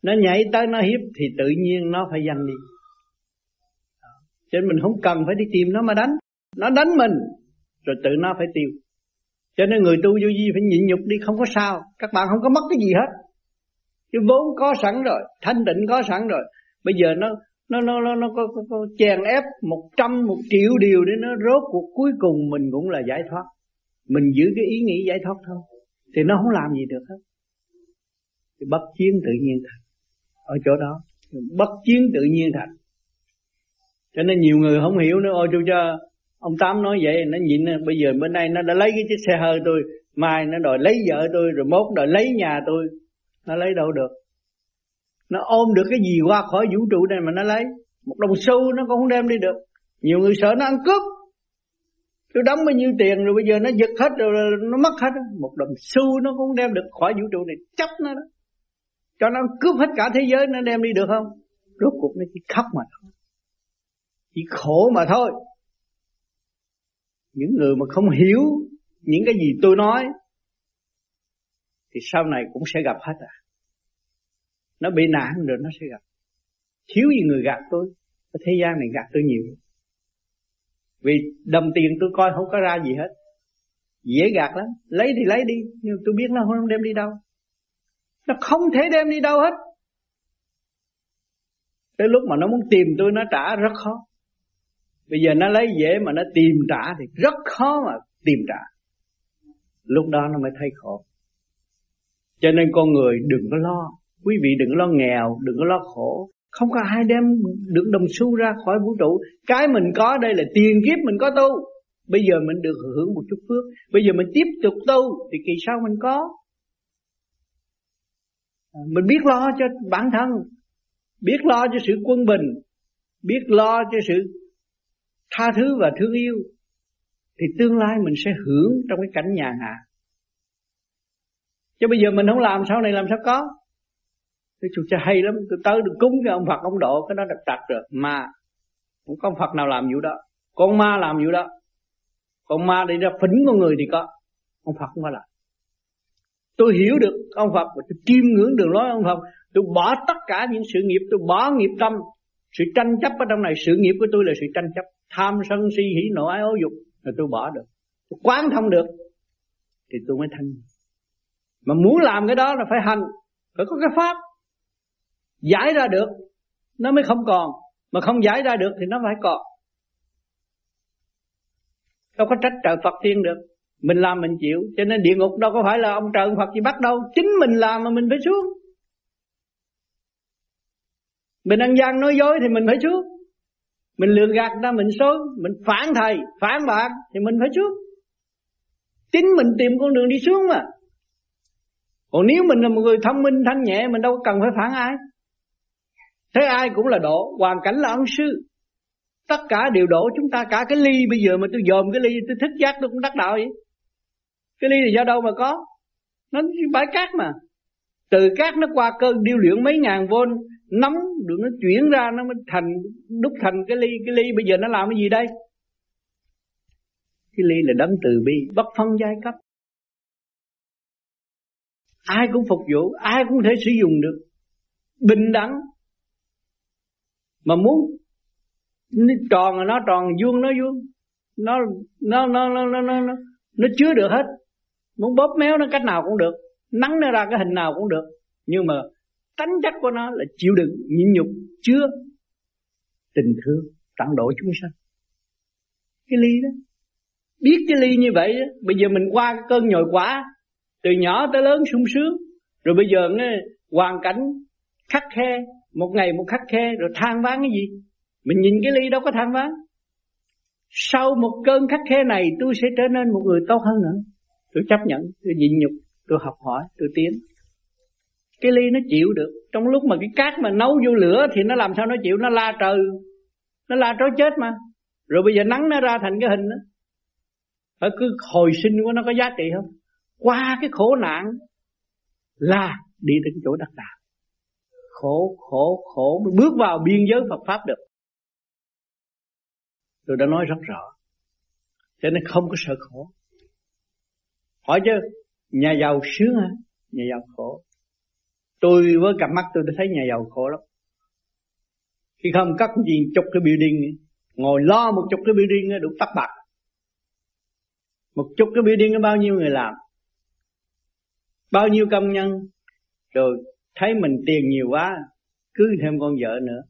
Nó nhảy tới nó hiếp thì tự nhiên nó phải giành đi. Cho nên mình không cần phải đi tìm nó mà đánh. Nó đánh mình, rồi tự nó phải tiêu. Cho nên người tu vô vi phải nhịn nhục đi, không có sao. Các bạn không có mất cái gì hết. Cái vốn có sẵn rồi, thanh định có sẵn rồi. Bây giờ nó nó nó nó, nó có, có, có chèn ép một trăm một triệu điều để nó rốt cuộc cuối cùng mình cũng là giải thoát. Mình giữ cái ý nghĩ giải thoát thôi. Thì nó không làm gì được hết. Thì bất chiến tự nhiên thành ở chỗ đó bất chiến tự nhiên thành cho nên nhiều người không hiểu nữa. Ôi chú cho ông tám nói vậy nó nhịn bây giờ bên đây nó đã lấy cái chiếc xe hơi tôi mai nó đòi lấy vợ tôi rồi mốt đòi lấy nhà tôi. Nó lấy đâu được? Nó ôm được cái gì qua khỏi vũ trụ này mà nó lấy. Một đồng xu nó cũng không đem đi được. Nhiều người sợ nó ăn cướp. Tôi đóng bao nhiêu tiền rồi bây giờ nó giật hết rồi nó mất hết. Một đồng xu nó cũng đem được khỏi vũ trụ này. Chấp nó đó. Cho nó cướp hết cả thế giới, nó đem đi được không? Rốt cuộc nó chỉ khóc mà thôi. Chỉ khổ mà thôi. Những người mà không hiểu những cái gì tôi nói, thì sau này cũng sẽ gặp hết à nó bị nạn rồi nó sẽ gặp. Thiếu gì người gạt tôi ở thế gian này gạt tôi nhiều. Vì đồng tiền tôi coi không có ra gì hết. Dễ gạt lắm. Lấy thì lấy đi, nhưng tôi biết nó không đem đi đâu. Nó không thể đem đi đâu hết. Tới lúc mà nó muốn tìm tôi, nó trả rất khó. Bây giờ nó lấy dễ mà nó tìm trả thì rất khó mà tìm trả. Lúc đó nó mới thấy khổ. Cho nên con người đừng có lo quý vị đừng có lo nghèo, đừng có lo khổ. Không có ai đem được đồng xu ra khỏi vũ trụ. Cái mình có đây là tiền kiếp mình có tu. Bây giờ mình được hưởng một chút phước. Bây giờ mình tiếp tục tu, thì kỳ sau mình có. À, mình biết lo cho bản thân, biết lo cho sự quân bình, biết lo cho sự tha thứ và thương yêu, thì tương lai mình sẽ hưởng trong cái cảnh nhà hạ chứ bây giờ mình không làm, sau này làm sao có? Cái chú cha hay lắm. Tôi tới được cúng cái ông Phật, ông độ, Cái đó đặt trật rồi. Mà Không có ông Phật nào làm vụ đó. Con ma làm vụ đó. Con ma đi ra phỉnh con người thì có. Ông Phật không có làm Tôi hiểu được ông Phật Và tôi chiêm ngưỡng đường lối ông Phật. Tôi bỏ tất cả những sự nghiệp, Tôi bỏ nghiệp tâm. Sự tranh chấp ở trong này, Sự nghiệp của tôi là sự tranh chấp. Tham sân si, hỉ nộ, ái ố dục. Là tôi bỏ được. Tôi quán thông được. Thì tôi mới thanh. Mà muốn làm cái đó là phải hành. Phải có cái pháp. Giải ra được Nó mới không còn. Mà không giải ra được thì nó phải còn. Đâu có trách trời Phật tiên được. Mình làm mình chịu. Cho nên địa ngục đâu có phải là ông trời ông Phật gì bắt đâu. Chính mình làm mà mình phải xuống. Mình ăn gian nói dối thì mình phải xuống. Mình lừa gạt ra mình xối. Mình phản thầy, phản bạn Thì mình phải xuống. Chính mình tìm con đường đi xuống mà. Còn nếu mình là một người thông minh thanh nhẹ Mình đâu có cần phải phản ai. Thế ai cũng là độ, Hoàn cảnh là ân sư. Tất cả đều đổ, chúng ta Cả cái ly bây giờ mà tôi dòm cái ly, Tôi thức giác tôi cũng đắc đạo vậy. Cái ly này do đâu mà có? Nó bãi cát mà. Từ cát nó qua cơn điêu luyện mấy ngàn vôn, Nóng được nó chuyển ra, Nó mới thành, đúc thành cái ly Cái ly bây giờ nó làm cái gì đây? Cái ly là đấng từ bi, Bất phân giai cấp. Ai cũng phục vụ, Ai cũng thể sử dụng được. Bình đẳng mà muốn nó tròn là nó tròn vuông nó vuông. Nó nó nó nó nó nó, nó, nó chứa được hết. Muốn bóp méo nó cách nào cũng được nắng nó ra cái hình nào cũng được. Nhưng mà tánh chất của nó là chịu đựng nhịn nhục chứa tình thương tặng độ chúng sanh. Cái ly đó. Biết cái ly như vậy đó, bây giờ mình qua cái cơn nhồi quả từ nhỏ tới lớn sung sướng. Rồi bây giờ nghe hoàn cảnh khắc khe một ngày một khắc khe rồi than ván cái gì? Mình nhìn cái ly đâu có than ván sau một cơn khắc khe này, tôi sẽ trở nên một người tốt hơn nữa. Tôi chấp nhận, tôi nhịn nhục, tôi học hỏi, tôi tiến. Cái ly nó chịu được. Trong lúc mà cái cát mà nấu vô lửa thì nó làm sao nó chịu? Nó la trời. Nó la trói chết mà. Rồi bây giờ nắng nó ra thành cái hình đó. Phải cứ hồi sinh của nó có giá trị không? Qua cái khổ nạn là đi đến chỗ đắc đạo khổ khổ khổ mới bước vào biên giới Phật pháp được. Tôi đã nói rất rõ, cho nên không có sợ khổ. Hỏi chứ, nhà giàu sướng hả? Nhà giàu khổ. Tôi với cặp mắt tôi đã thấy nhà giàu khổ lắm. Khi không cắt gì chục cái building, ngồi lo một chục cái building đủ tắt bạc. Một chục cái building có bao nhiêu người làm? Bao nhiêu công nhân? Rồi thấy mình tiền nhiều quá, cứ thêm con vợ nữa.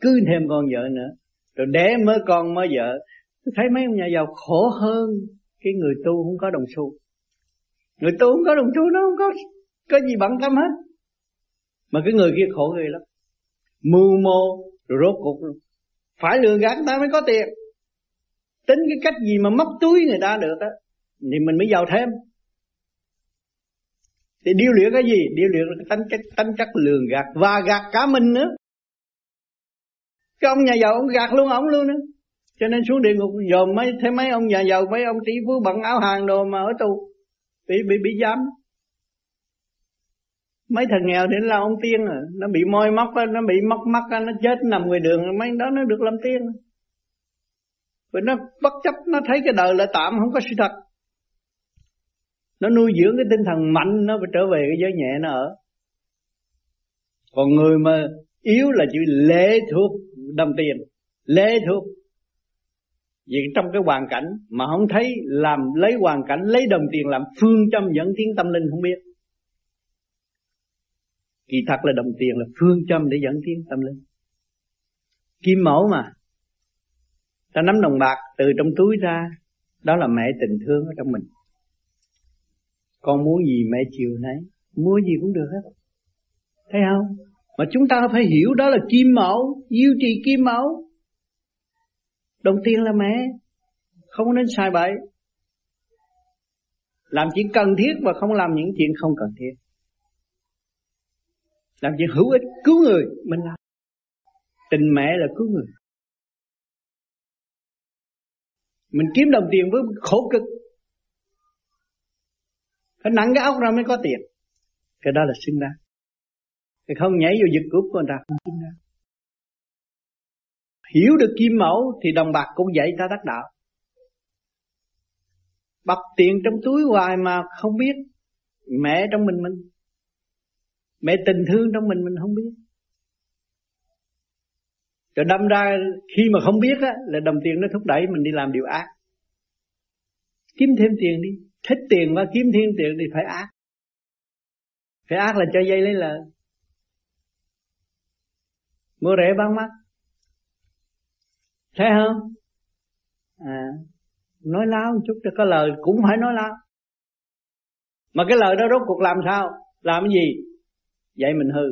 Cứ thêm con vợ nữa. Rồi đẻ mới con, mới vợ. Tôi thấy mấy ông nhà giàu khổ hơn cái người tu không có đồng xu. Người tu không có đồng xu, nó không có có gì bận tâm hết. Mà cái người kia khổ ghê lắm. Mưu mô, rồi rốt cuộc phải lừa gạt ta mới có tiền. Tính cái cách gì mà móc túi người ta được á, thì mình mới giàu thêm thì điêu luyện cái gì? Điêu luyện cái tánh chất tánh chất lường gạt và gạt cả mình nữa. Cái ông nhà giàu ông gạt luôn ông luôn nữa. Cho nên xuống địa ngục dòm mấy, thấy mấy ông nhà giàu, mấy ông tỷ phú bận áo hàng đồ mà ở tù, bị bị bị giam. Mấy thằng nghèo đến là ông tiên à nó bị môi móc nó bị móc mắt nó chết nằm ngoài đường, mấy đó nó được làm tiên. Vì nó bất chấp, nó thấy cái đời là tạm, không có sự thật nó nuôi dưỡng cái tinh thần mạnh, nó phải trở về cái giới nhẹ nó ở. Còn người mà yếu là chữ lệ thuộc đồng tiền, lệ thuộc. Vì trong cái hoàn cảnh mà không thấy làm lấy hoàn cảnh, lấy đồng tiền làm phương châm dẫn tiến tâm linh không biết. Kỳ thật là đồng tiền là phương châm để dẫn tiến tâm linh. Kim mẫu mà, ta nắm đồng bạc từ trong túi ra, đó là mẹ tình thương ở trong mình con muốn gì mẹ chiều nấy. Mua gì cũng được hết. Thấy không? Mà chúng ta phải hiểu đó là kim mẫu duy trì kim mẫu. Đồng tiền là mẹ, không nên sai bậy. Làm chuyện cần thiết và không làm những chuyện không cần thiết. Làm chuyện hữu ích, cứu người, mình làm. Tình mẹ là cứu người. Mình kiếm đồng tiền với khổ cực phải nặng cái ốc ra mới có tiền. Cái đó là xứng đáng thì không nhảy vô giật cướp của người ta, không xứng đáng hiểu được kim mẫu thì đồng bạc cũng dạy ta đắc đạo. Bập tiền trong túi hoài mà không biết. Mẹ trong mình mình. Mẹ tình thương trong mình mình không biết. Rồi đâm ra khi mà không biết á, là đồng tiền nó thúc đẩy mình đi làm điều ác. Kiếm thêm tiền đi thích tiền và kiếm thêm tiền thì phải ác. Phải ác là cho dây lấy lợi mua rẻ bán mắt thấy không? À nói láo một chút cho có lời, cũng phải nói láo. Mà cái lời đó rốt cuộc làm sao? Làm cái gì? Vậy mình hư.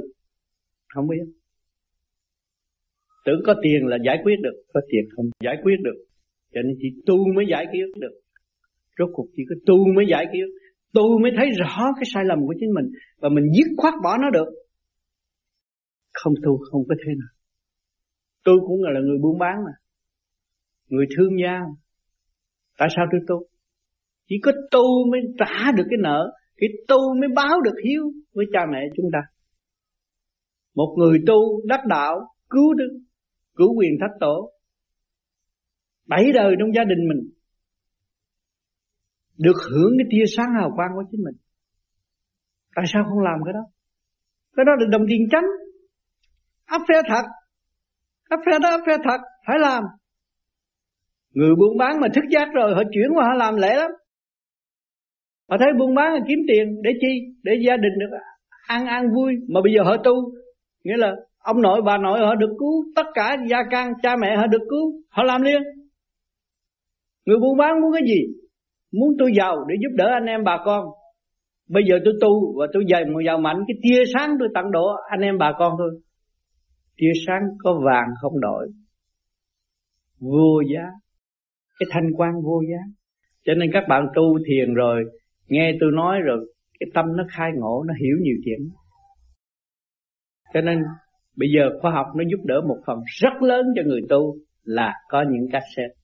Không biết. Tưởng có tiền là giải quyết được, có tiền không giải quyết được. Cho nên chỉ tu mới giải quyết được rốt cuộc chỉ có tu mới giải cứu, tu mới thấy rõ cái sai lầm của chính mình và mình dứt khoát bỏ nó được. Không tu không có thế nào. Tôi cũng là người buôn bán mà. Người thương gia tại sao tôi tu? Chỉ có tu mới trả được cái nợ cái tu mới báo được hiếu với cha mẹ chúng ta. Một người tu đắc đạo cứu đức cứu quyền thách tổ bảy đời trong gia đình mình được hưởng cái tia sáng hào quang của chính mình. Tại sao không làm cái đó? Cái đó là đồng tiền trắng áp phe thật. Áp phe đó, áp phe thật. Phải làm. Người buôn bán mà thức giác rồi, họ chuyển qua họ làm lễ lắm. Họ thấy buôn bán là kiếm tiền để chi? Để gia đình được ăn ăn vui. Mà bây giờ họ tu, nghĩa là ông nội, bà nội họ được cứu, tất cả gia can, cha mẹ họ được cứu, họ làm liền. Người buôn bán muốn cái gì? Muốn tôi giàu để giúp đỡ anh em bà con. Bây giờ tôi tu và tôi dày một giàu mạnh, cái tia sáng tôi tặng độ anh em bà con thôi. Tia sáng có vàng không đổi, vô giá. Cái thanh quan vô giá. Cho nên các bạn tu thiền rồi, nghe tôi nói rồi, cái tâm nó khai ngộ, nó hiểu nhiều chuyện. Cho nên bây giờ khoa học nó giúp đỡ một phần rất lớn cho người tu là có những cassette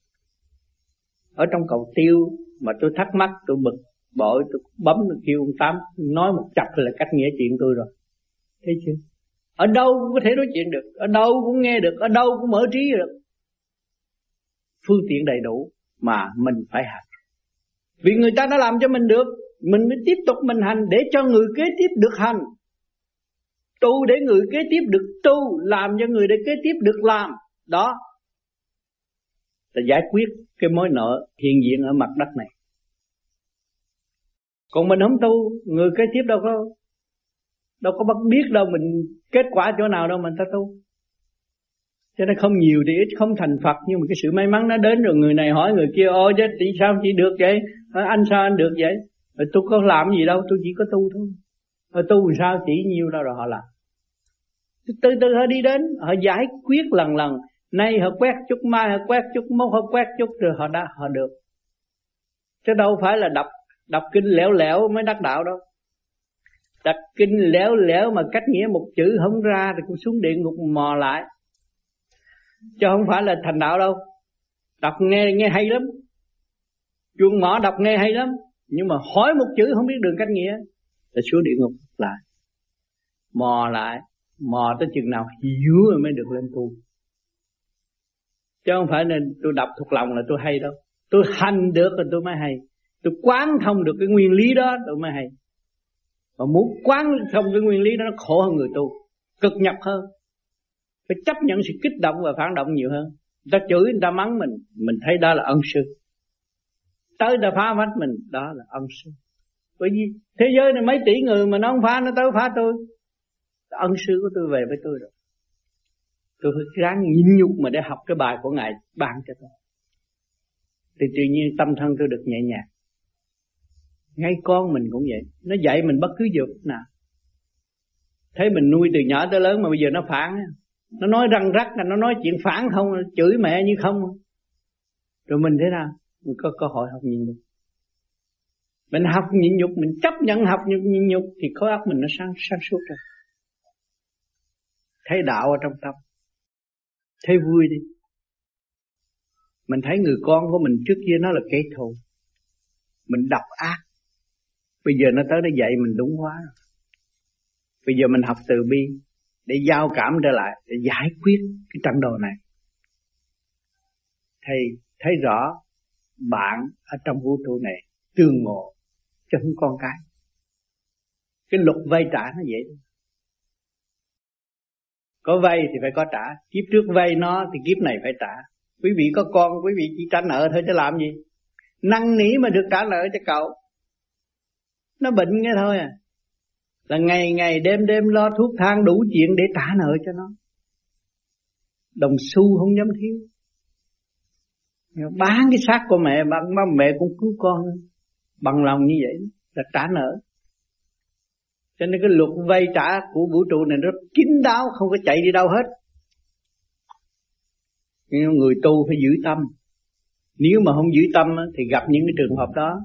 ở trong cầu tiêu mà tôi thắc mắc tôi bực bội tôi bấm tôi kêu ông tám nói một chặt là cách nghĩa chuyện tôi rồi. Thấy chưa ở đâu cũng có thể nói chuyện được ở đâu cũng nghe được ở đâu cũng mở trí được. Phương tiện đầy đủ mà mình phải hành. Vì người ta đã làm cho mình được mình mới tiếp tục mình hành để cho người kế tiếp được hành. Tu để người kế tiếp được tu làm cho người để kế tiếp được làm. Đó là giải quyết cái mối nợ hiện diện ở mặt đất này còn mình không tu, người kế tiếp đâu có đâu có bắt biết đâu mình kết quả chỗ nào đâu mình ta tu. Cho nên không nhiều thì ít, không thành Phật, nhưng mà cái sự may mắn nó đến rồi người này hỏi người kia, ôi chứ tại sao chị được vậy? Ờ, anh sao anh được vậy? Rồi tôi có làm gì đâu, tôi chỉ có tu thôi. Rồi tu sao chỉ nhiêu đâu rồi họ làm. Từ từ họ đi đến, họ giải quyết lần lần. Nay họ quét chút, mai họ quét chút, mốt họ quét chút, rồi họ đã, họ được. Chứ đâu phải là đọc đọc kinh lẻo lẻo mới đắc đạo đâu. Đọc kinh lẻo lẻo mà cách nghĩa một chữ không ra thì cũng xuống địa ngục mò lại. Chứ không phải là thành đạo đâu. Đọc nghe nghe hay lắm. Chuông mỏ đọc nghe hay lắm. Nhưng mà hỏi một chữ không biết đường cách nghĩa là xuống địa ngục lại. Mò lại, mò tới chừng nào hiểu rồi mới được lên tu. Chứ không phải nên tôi đọc thuộc lòng là tôi hay đâu. Tôi hành được rồi tôi mới hay tôi quán thông được cái nguyên lý đó, tôi mới hay. Mà muốn quán thông cái nguyên lý đó, nó khổ hơn người tu, cực nhập hơn. Phải chấp nhận sự kích động và phản động nhiều hơn. Người ta chửi, người ta mắng mình mình thấy đó là ân sư. Tới ta phá vách mình, đó là ân sư. Bởi vì thế giới này mấy tỷ người mà nó không phá, nó tới phá tôi. Ân sư của tôi về với tôi rồi. Tôi phải ráng nhịn nhục mà để học cái bài của ngài ban cho tôi. Thì tự nhiên tâm thân tôi được nhẹ nhàng ngay con mình cũng vậy. Nó dạy mình bất cứ việc nào. Thấy mình nuôi từ nhỏ tới lớn mà bây giờ nó phản. Nó nói răng rắc là nó nói chuyện phản không chửi mẹ như không. Rồi mình thế nào? Mình có cơ hội học nhịn nhục. Mình học nhịn nhục, mình chấp nhận học nhịn nhục thì khối óc mình nó sáng sáng suốt rồi. Thấy đạo ở trong tâm. Thấy vui đi. Mình thấy người con của mình trước kia nó là kẻ thù. Mình độc ác bây giờ nó tới nó dạy mình đúng quá rồi bây giờ mình học từ bi để giao cảm trở lại, để giải quyết cái trận đồ này. Thầy thấy rõ bạn ở trong vũ trụ này tương ngộ cho không con cái. Cái luật vay trả nó vậy. Có vay thì phải có trả, kiếp trước vay nó thì kiếp này phải trả. Quý vị có con, quý vị chỉ trả nợ thôi chứ làm gì? Năng nỉ mà được trả nợ cho cậu nó bệnh cái thôi à. Là ngày ngày đêm đêm lo thuốc thang đủ chuyện để trả nợ cho nó. Đồng xu không dám thiếu. Bán cái xác của mẹ bằng mẹ cũng cứu con. Bằng lòng như vậy là trả nợ. Cho nên cái luật vay trả của vũ trụ này rất kín đáo, không có chạy đi đâu hết. Nhưng người tu phải giữ tâm. Nếu mà không giữ tâm thì gặp những cái trường hợp đó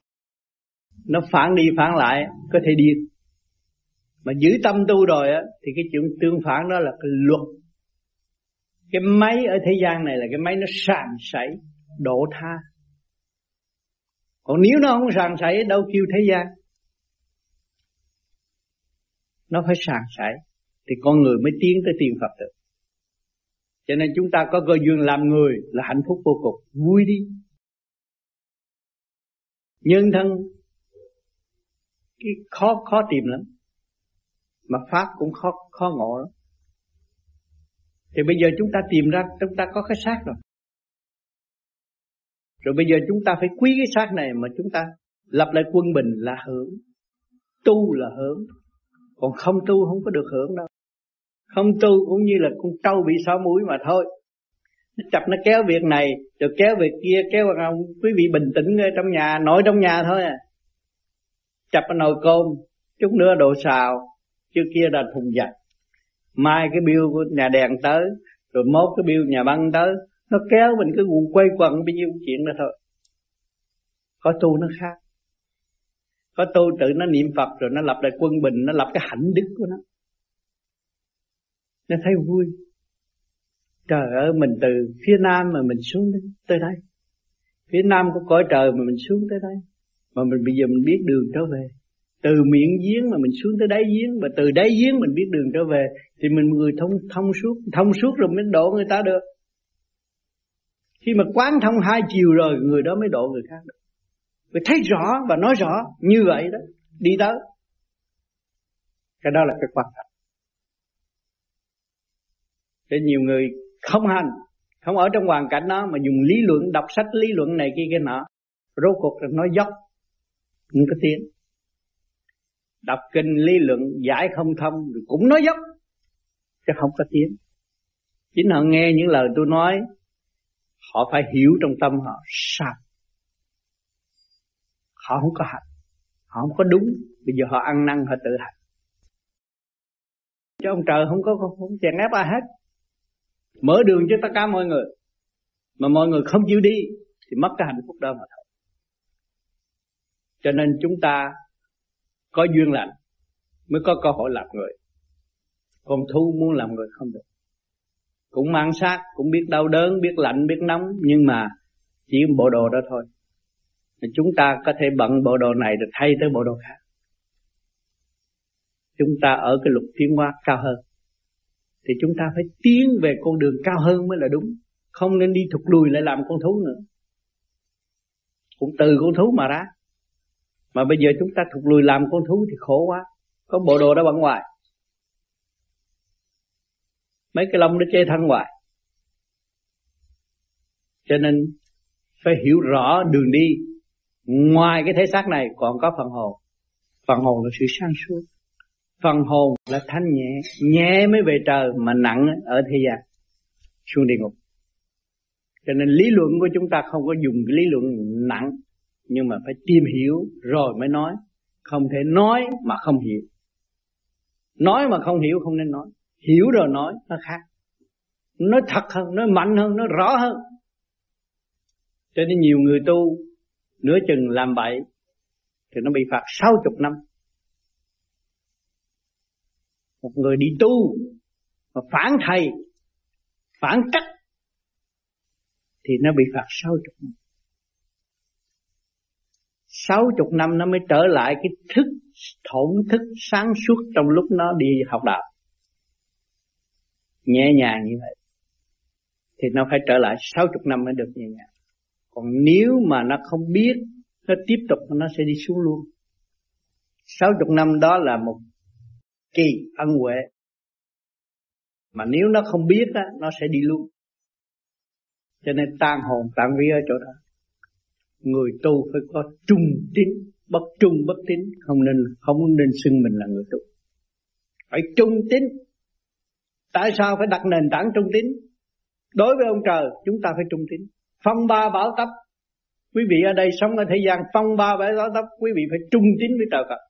nó phản đi phản lại, có thể điên. Mà giữ tâm tu rồi á, thì cái chuyện tương phản đó là cái luật. Cái máy ở thế gian này là cái máy nó sàn sảy độ tha. Còn nếu nó không sàn sảy, đâu kêu thế gian? Nó phải sàn sảy, thì con người mới tiến tới tiền Phật được. Cho nên chúng ta có cơ duyên làm người là hạnh phúc vô cùng, vui đi. Nhân thân cái khó khó tìm lắm. Mà pháp cũng khó khó ngộ lắm. Thì bây giờ chúng ta tìm ra, chúng ta có cái xác rồi. Rồi bây giờ chúng ta phải quý cái xác này mà chúng ta lập lại quân bình là hưởng. Tu là hưởng. Còn không tu không có được hưởng đâu. Không tu cũng như là con trâu bị xó mũi mà thôi. Nó chập, nó kéo việc này, rồi kéo việc kia, kéo vào ông quý vị bình tĩnh ở trong nhà nội trong nhà thôi à chập cái nồi cơm, chút nữa đổ xào, trước kia là thùng giặt. Mai cái bill của nhà đèn tới, rồi mốt cái bill nhà băng tới, nó kéo mình cứ guồng quay quần bao nhiêu chuyện đó thôi. Có tu nó khác. Có tu tự nó niệm phật rồi nó lập lại quân bình, nó lập cái hạnh đức của nó. Nó thấy vui. Trời ơi, mình từ phía nam mà mình xuống đến tới đây. Phía nam của cõi trời mà mình xuống tới đây mà mình bây giờ mình biết đường trở về. Từ miệng giếng mà mình xuống tới đáy giếng và từ đáy giếng mình biết đường trở về, thì mình người thông thông suốt thông suốt rồi mới độ người ta được. Khi mà quán thông hai chiều rồi, người đó mới độ người khác được. Phải thấy rõ và nói rõ như vậy đó, đi tới. Cái đó là cái quan trọng. Để nhiều người không hành, không ở trong hoàn cảnh đó mà dùng lý luận, đọc sách lý luận này kia kia nọ, rốt cuộc là nói dốc không có tiếng đọc kinh lý luận giải không thông rồi cũng nói dốc chứ không có tiếng chính họ nghe những lời tôi nói họ phải hiểu trong tâm họ sao. Họ không có hạnh họ không có đúng. Bây giờ họ ăn năn họ tự hạnh cho ông trời không có không, không chèn ép ai hết. Mở đường cho tất cả mọi người. Mà mọi người không chịu đi thì mất cái hạnh phúc đó mà thôi cho nên chúng ta có duyên lành mới có cơ hội làm người. Còn thú muốn làm người không được. Cũng mang sát, cũng biết đau đớn, biết lạnh, biết nóng, nhưng mà chỉ bộ đồ đó thôi. Chúng ta có thể bận bộ đồ này được thay tới bộ đồ khác. Chúng ta ở cái lục tiến hóa cao hơn. Thì chúng ta phải tiến về con đường cao hơn mới là đúng. Không nên đi thụt lùi lại làm con thú nữa. Cũng từ con thú mà ra mà bây giờ chúng ta thụt lùi làm con thú thì khổ quá. Có bộ đồ đó bận ngoài. Mấy cái lông nó che thân ngoài. Cho nên phải hiểu rõ đường đi. Ngoài cái thể xác này còn có phần hồn. Phần hồn là sự sáng suốt. Phần hồn là thanh nhẹ. Nhẹ mới về trời mà nặng ở thế gian. Xuống địa ngục. Cho nên lý luận của chúng ta không có dùng cái lý luận nặng nhưng mà phải tìm hiểu rồi mới nói. Không thể nói mà không hiểu. Nói mà không hiểu không nên nói. Hiểu rồi nói, nó khác. Nói thật hơn nói mạnh hơn nói rõ hơn. Cho nên nhiều người tu, nửa chừng làm bậy, thì nó bị phạt sáu chục năm. Một người đi tu, mà phản thầy, phản cách thì nó bị phạt sáu chục năm sáu chục năm nó mới trở lại cái thức thổn thức sáng suốt trong lúc nó đi học đạo. Nhẹ nhàng như vậy. Thì nó phải trở lại sáu chục năm mới được nhẹ nhàng. Còn nếu mà nó không biết nó tiếp tục nó sẽ đi xuống luôn. Sáu chục năm đó là một kỳ ân huệ. Mà nếu nó không biết á, nó sẽ đi luôn. Cho nên tan hồn tan vía ở chỗ đó người tu phải có trung tín, bất trung bất tín. Không nên không nên xưng mình là người tu. Phải trung tín. Tại sao phải đặt nền tảng trung tín? Đối với ông trời, chúng ta phải trung tín. Phong ba bảo tấp quý vị ở đây sống ở thế gian phong ba bảo tấp quý vị phải trung tín với trời Phật.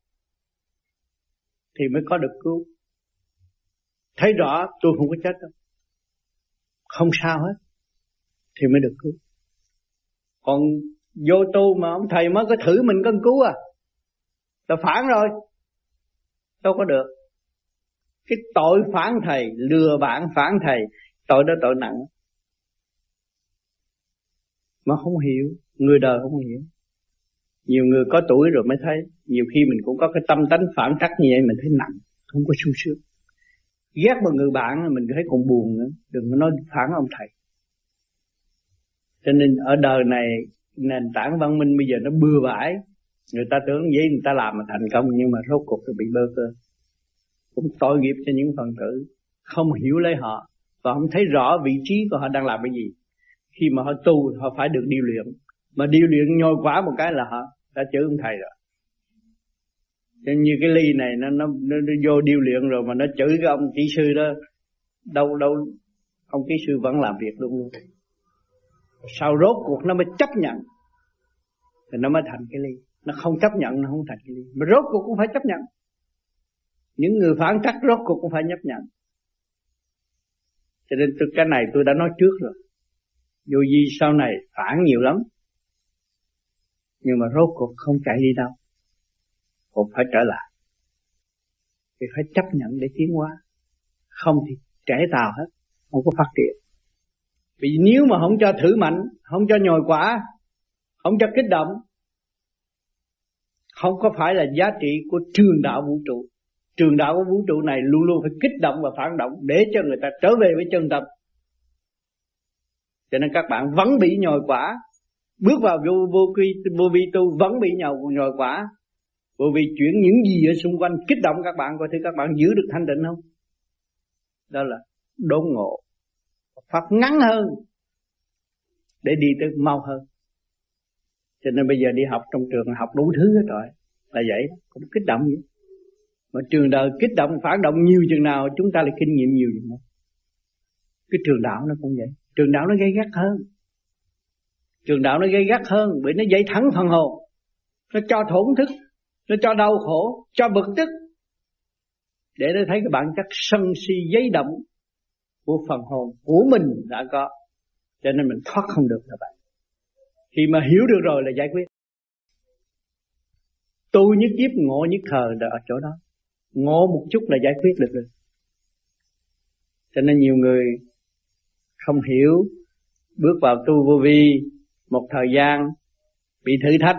Thì mới có được cứu. Thấy rõ, tôi không có chết đâu. Không sao hết. Thì mới được cứu. Còn vô tu mà ông thầy mới có thử mình cân cứu à. Là phản rồi. Đâu có được. Cái tội phản thầy, lừa bạn phản thầy, tội đó tội nặng. Mà không hiểu. Người đời không hiểu. Nhiều người có tuổi rồi mới thấy. Nhiều khi mình cũng có cái tâm tánh phản trắc như vậy, mình thấy nặng. Không có sung sướng. Ghét một người bạn mình thấy còn buồn nữa. Đừng có nói phản ông thầy. Cho nên ở đời này nền tảng văn minh bây giờ nó bừa bãi. Người ta tưởng vậy người ta làm mà thành công nhưng mà rốt cuộc thì bị bơ cơ. Cũng tội nghiệp cho những phần tử không hiểu lấy họ và không thấy rõ vị trí của họ đang làm cái gì. Khi mà họ tu họ phải được điều luyện. Mà điều luyện nhồi quá một cái là họ đã chữ ông thầy rồi. Cho như cái ly này nó, nó nó nó vô điều luyện rồi mà nó chửi cái ông kỹ sư đó đâu đâu ông kỹ sư vẫn làm việc luôn luôn sau rốt cuộc nó mới chấp nhận. Thì nó mới thành cái ly. Nó không chấp nhận nó không thành cái ly. Mà rốt cuộc cũng phải chấp nhận. Những người phản cách rốt cuộc cũng phải chấp nhận. Cho nên tôi, cái này tôi đã nói trước rồi. Vô di sau này phản nhiều lắm. Nhưng mà rốt cuộc không chạy đi đâu. Cũng phải trở lại. Thì phải chấp nhận để tiến hóa. Không thì trẻ tàu hết. Không có phát triển vì nếu mà không cho thử mạnh, không cho nhồi quả, không cho kích động, không có phải là giá trị của trường đạo vũ trụ. Trường đạo của vũ trụ này luôn luôn phải kích động và phản động để cho người ta trở về với chân tâm cho nên các bạn vẫn bị nhồi quả. Bước vào vô vô quy, vô vi tu vẫn bị nhồi nhồi quả. Bởi vì chuyển những gì ở xung quanh kích động các bạn, coi thử các bạn giữ được thanh định không? Đó là đốn ngộ phật ngắn hơn để đi tới mau hơn. Cho nên bây giờ đi học trong trường học đủ thứ hết rồi, là vậy, cũng kích động vậy. Mà trường đời kích động, phản động nhiều chừng nào, chúng ta lại kinh nghiệm nhiều chừng nào. Cái trường đạo nó cũng vậy. Trường đạo nó gây gắt hơn. Trường đạo nó gây gắt hơn bởi nó dậy thẳng phần hồn. Nó cho thổn thức, nó cho đau khổ, cho bực tức. Để nó thấy cái bản chất sân si giấy động của phần hồn của mình đã có, cho nên mình thoát không được các bạn. Khi mà hiểu được rồi là giải quyết. Tu nhất kiếp, ngộ nhất thời là ở chỗ đó. Ngộ một chút là giải quyết được rồi. Cho nên nhiều người không hiểu, bước vào tu vô vi một thời gian, bị thử thách,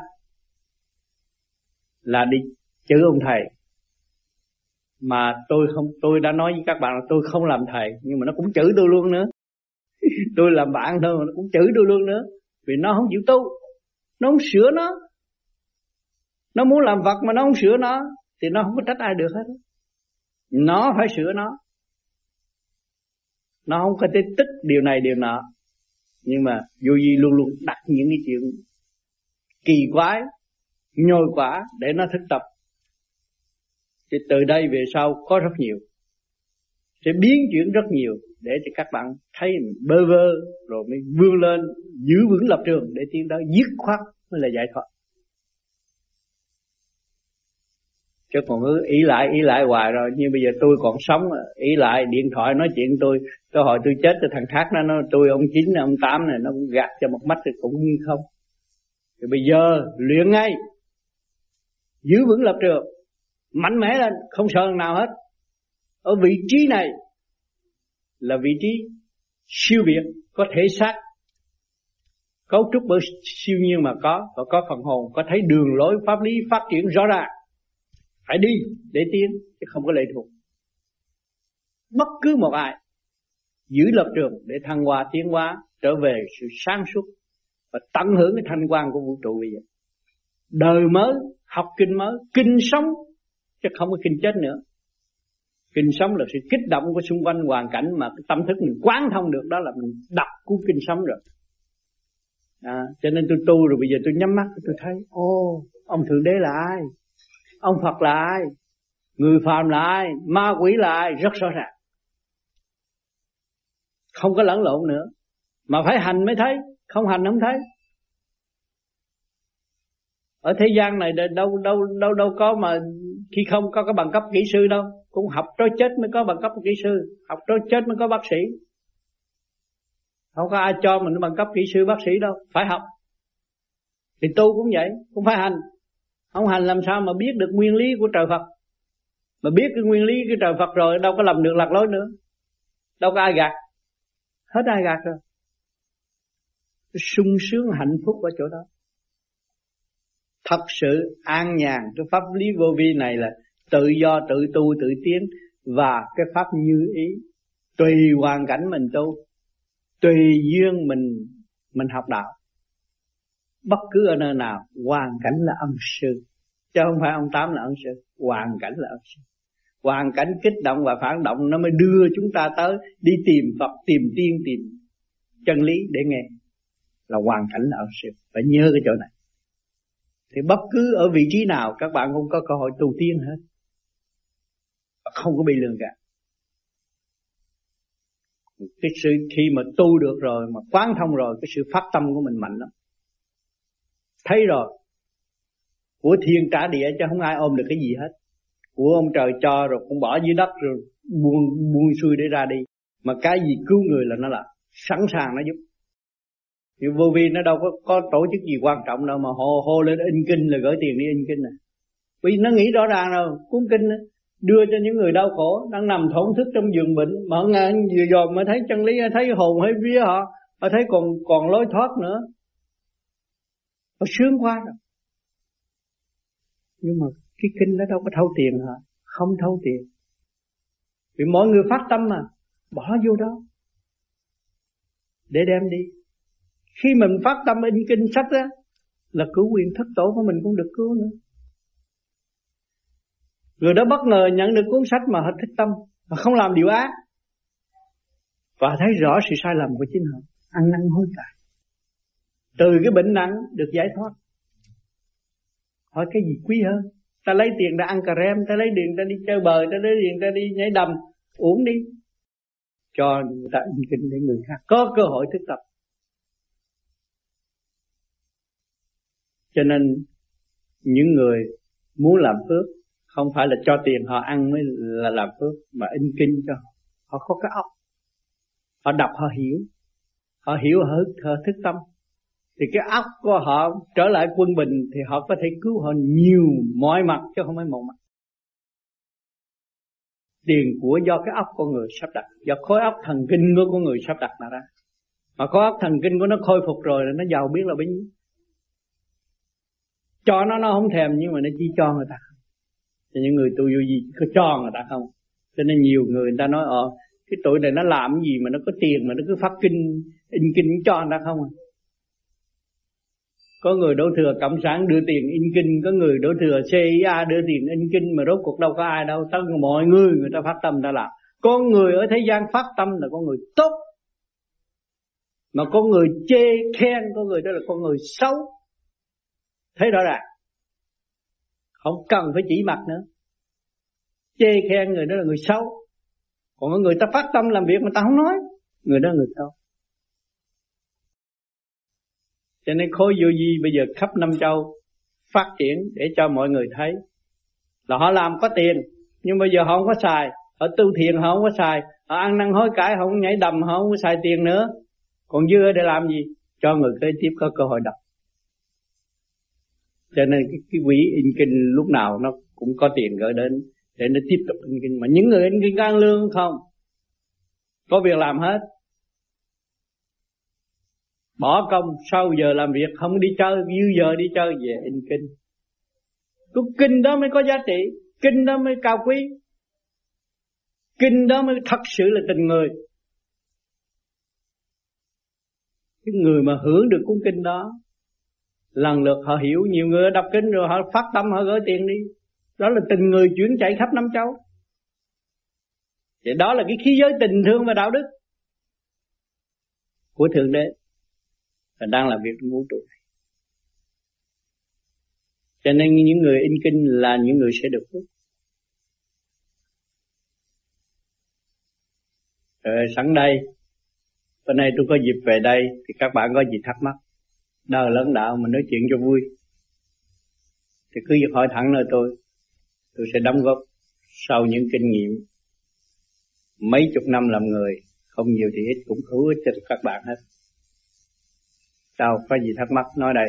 là đi chữ ông thầy mà tôi không, tôi đã nói với các bạn là tôi không làm thầy, nhưng mà nó cũng chửi tôi luôn nữa. Tôi làm bạn thôi mà nó cũng chửi tôi luôn nữa. Vì nó không chịu tu, nó không sửa nó. Nó muốn làm vật mà nó không sửa nó, thì nó không có trách ai được hết. Nó phải sửa nó. Nó không có thể tích điều này điều nọ. Nhưng mà vô vi luôn luôn đặt những cái chuyện kỳ quái, nhồi quả để nó thực tập thì từ đây về sau có rất nhiều. Sẽ biến chuyển rất nhiều để cho các bạn thấy mình bơ vơ, rồi mới vươn lên, giữ vững lập trường để tiến tới dứt khoát mới là giải thoát. Chứ còn cứ ý lại ý lại hoài rồi. Nhưng bây giờ tôi còn sống, ý lại, điện thoại nói chuyện tôi cơ hội tôi chết thì thằng khác nó nói, tôi, ông chín ông tám này, nó cũng gạt cho một mắt thì cũng như không. Thì bây giờ luyện ngay, giữ vững lập trường mạnh mẽ lên, không sợ nào hết. Ở vị trí này là vị trí siêu việt, có thể xác cấu trúc bởi siêu nhiên mà có, và có phần hồn, có thấy đường lối pháp lý phát triển rõ ràng. Phải đi để tiến, chứ không có lệ thuộc. Bất cứ một ai giữ lập trường để thăng hoa tiến hóa, trở về sự sáng suốt và tận hưởng cái thanh quan của vũ trụ bây giờ. Đời mới, học kinh mới, kinh sống chứ không có kinh chết nữa. Kinh sống là sự kích động của xung quanh hoàn cảnh mà cái tâm thức mình quán thông được đó là mình đọc cuốn kinh sống rồi. À, cho nên tôi tu rồi bây giờ tôi nhắm mắt tôi thấy ô ông thượng đế là ai? Ông phật là ai? Người phàm là ai? Ma quỷ là ai? Rất rõ ràng. Không có lẫn lộn nữa. Mà phải hành mới thấy không hành không thấy. Ở thế gian này đâu đâu đâu đâu có mà khi không có cái bằng cấp kỹ sư đâu, cũng học tới chết mới có bằng cấp kỹ sư, học tới chết mới có bác sĩ. Không có ai cho mình bằng cấp kỹ sư bác sĩ đâu, phải học. Thì tu cũng vậy, cũng phải hành. Không hành làm sao mà biết được nguyên lý của trời Phật. Mà biết cái nguyên lý của trời Phật rồi, đâu có làm được lạc lối nữa. Đâu có ai gạt. Hết ai gạt rồi. Sung sướng hạnh phúc ở chỗ đó thật sự an nhàn cái pháp lý vô vi này là tự do, tự tu, tự tiến và cái pháp như ý. Tùy hoàn cảnh mình tu, tùy duyên mình mình học đạo. Bất cứ ở nơi nào, hoàn cảnh là ân sư. Chứ không phải ông tám là ân sư, hoàn cảnh là ân sư. Hoàn cảnh kích động và phản động nó mới đưa chúng ta tới đi tìm Phật, tìm tiên, tìm chân lý để nghe. Là hoàn cảnh là ân sư. Phải nhớ cái chỗ này thì bất cứ ở vị trí nào, các bạn cũng có cơ hội tu tiên hết. Không có bị lường gạt. Cái sự khi mà tu được rồi, mà quán thông rồi, cái sự phát tâm của mình mạnh lắm. Thấy rồi. Của thiên trả địa chứ không ai ôm được cái gì hết. Của ông trời cho rồi, cũng bỏ dưới đất rồi, buông buông xuôi để ra đi. Mà cái gì cứu người là nó là sẵn sàng nó giúp thì vô vi nó đâu có có tổ chức gì quan trọng đâu mà hô hô lên in kinh là gửi tiền đi in kinh này vì nó nghĩ rõ ràng rồi cuốn kinh đó, đưa cho những người đau khổ đang nằm thổn thức trong giường bệnh mà ngàn vừa dòm mới thấy chân lý thấy hồn hay vía họ mà thấy còn còn lối thoát nữa. Họ sướng quá rồi. Nhưng mà cái kinh đó đâu có thâu tiền hả? Không thâu tiền. Vì mọi người phát tâm mà bỏ vô đó. Để đem đi khi mình phát tâm in kinh sách á, là cứu quyền thất tổ của mình cũng được cứu nữa. Người đó bất ngờ nhận được cuốn sách mà hết thích tâm và không làm điều ác. Và thấy rõ sự sai lầm của chính họ, ăn năn hối cải. Từ cái bệnh nặng được giải thoát. Hỏi cái gì quý hơn? Ta lấy tiền ra ăn cà rem, ta lấy tiền ta đi chơi bời, ta lấy tiền ta đi nhảy đầm uống đi. Cho người ta in kinh để người khác có cơ hội thức tập. Cho nên những người muốn làm phước không phải là cho tiền họ ăn mới là làm phước mà in kinh cho họ họ có cái óc. Họ đọc họ hiểu. Họ hiểu họ, họ thức tâm. Thì cái óc của họ trở lại quân bình thì họ có thể cứu họ nhiều mọi mặt chứ không phải một mặt. Tiền của do cái óc con người sắp đặt do khối óc thần kinh của con người sắp đặt mà ra. Mà khối óc thần kinh của nó khôi phục rồi là nó giàu biết là bấy nhiêu cho nó nó không thèm, nhưng mà nó chỉ cho người ta. Cho những người tu vô gì có cho người ta không? Cho nên nhiều người người ta nói ờ cái tuổi này nó làm cái gì mà nó có tiền, mà nó cứ phát kinh, in kinh cho người ta không à? Có người đổ thừa cộng sản đưa tiền in kinh, có người đổ thừa CIA đưa tiền in kinh, mà rốt cuộc đâu có ai đâu, tất mọi người người ta phát tâm ta làm. Con người ở thế gian phát tâm là con người tốt, mà con người chê khen con người đó là con người xấu thấy rõ ràng. Không cần phải chỉ mặt nữa. Chê khen người đó là người xấu. Còn người ta phát tâm làm việc mà ta không nói, người đó là người xấu. Cho nên khối vô vi bây giờ khắp năm châu phát triển để cho mọi người thấy là họ làm có tiền, nhưng bây giờ họ không có xài. Họ tu thiền họ không có xài. Họ ăn năn hối cải họ không nhảy đầm họ không có xài tiền nữa. Còn dư để làm gì? Cho người kế tiếp có cơ hội đọc cho nên cái, cái quỹ in kinh lúc nào nó cũng có tiền gửi đến để nó tiếp tục in kinh mà những người in kinh ăn lương không? Có việc làm hết. Bỏ công sau giờ làm việc không đi chơi dư giờ đi chơi về in kinh cái kinh đó mới có giá trị kinh đó mới cao quý. Kinh đó mới thật sự là tình người. Cái người mà hưởng được cuốn kinh đó lần lượt họ hiểu, nhiều người đọc kinh rồi họ phát tâm, họ gửi tiền đi. Đó là tình người chuyển chạy khắp năm châu. Thì đó là cái khí giới tình thương và đạo đức của thượng đế và đang làm việc trong vũ trụ này. Cho nên những người in kinh là những người sẽ được phước. Rồi sẵn đây, bữa nay tôi có dịp về đây thì các bạn có gì thắc mắc? Đời lớn đạo mình nói chuyện cho vui. Thì cứ việc hỏi thẳng nơi tôi tôi sẽ đóng góp sau những kinh nghiệm. Mấy chục năm làm người, không nhiều thì ít cũng hữu ích cho các bạn hết. Sao có gì thắc mắc? Nói đây.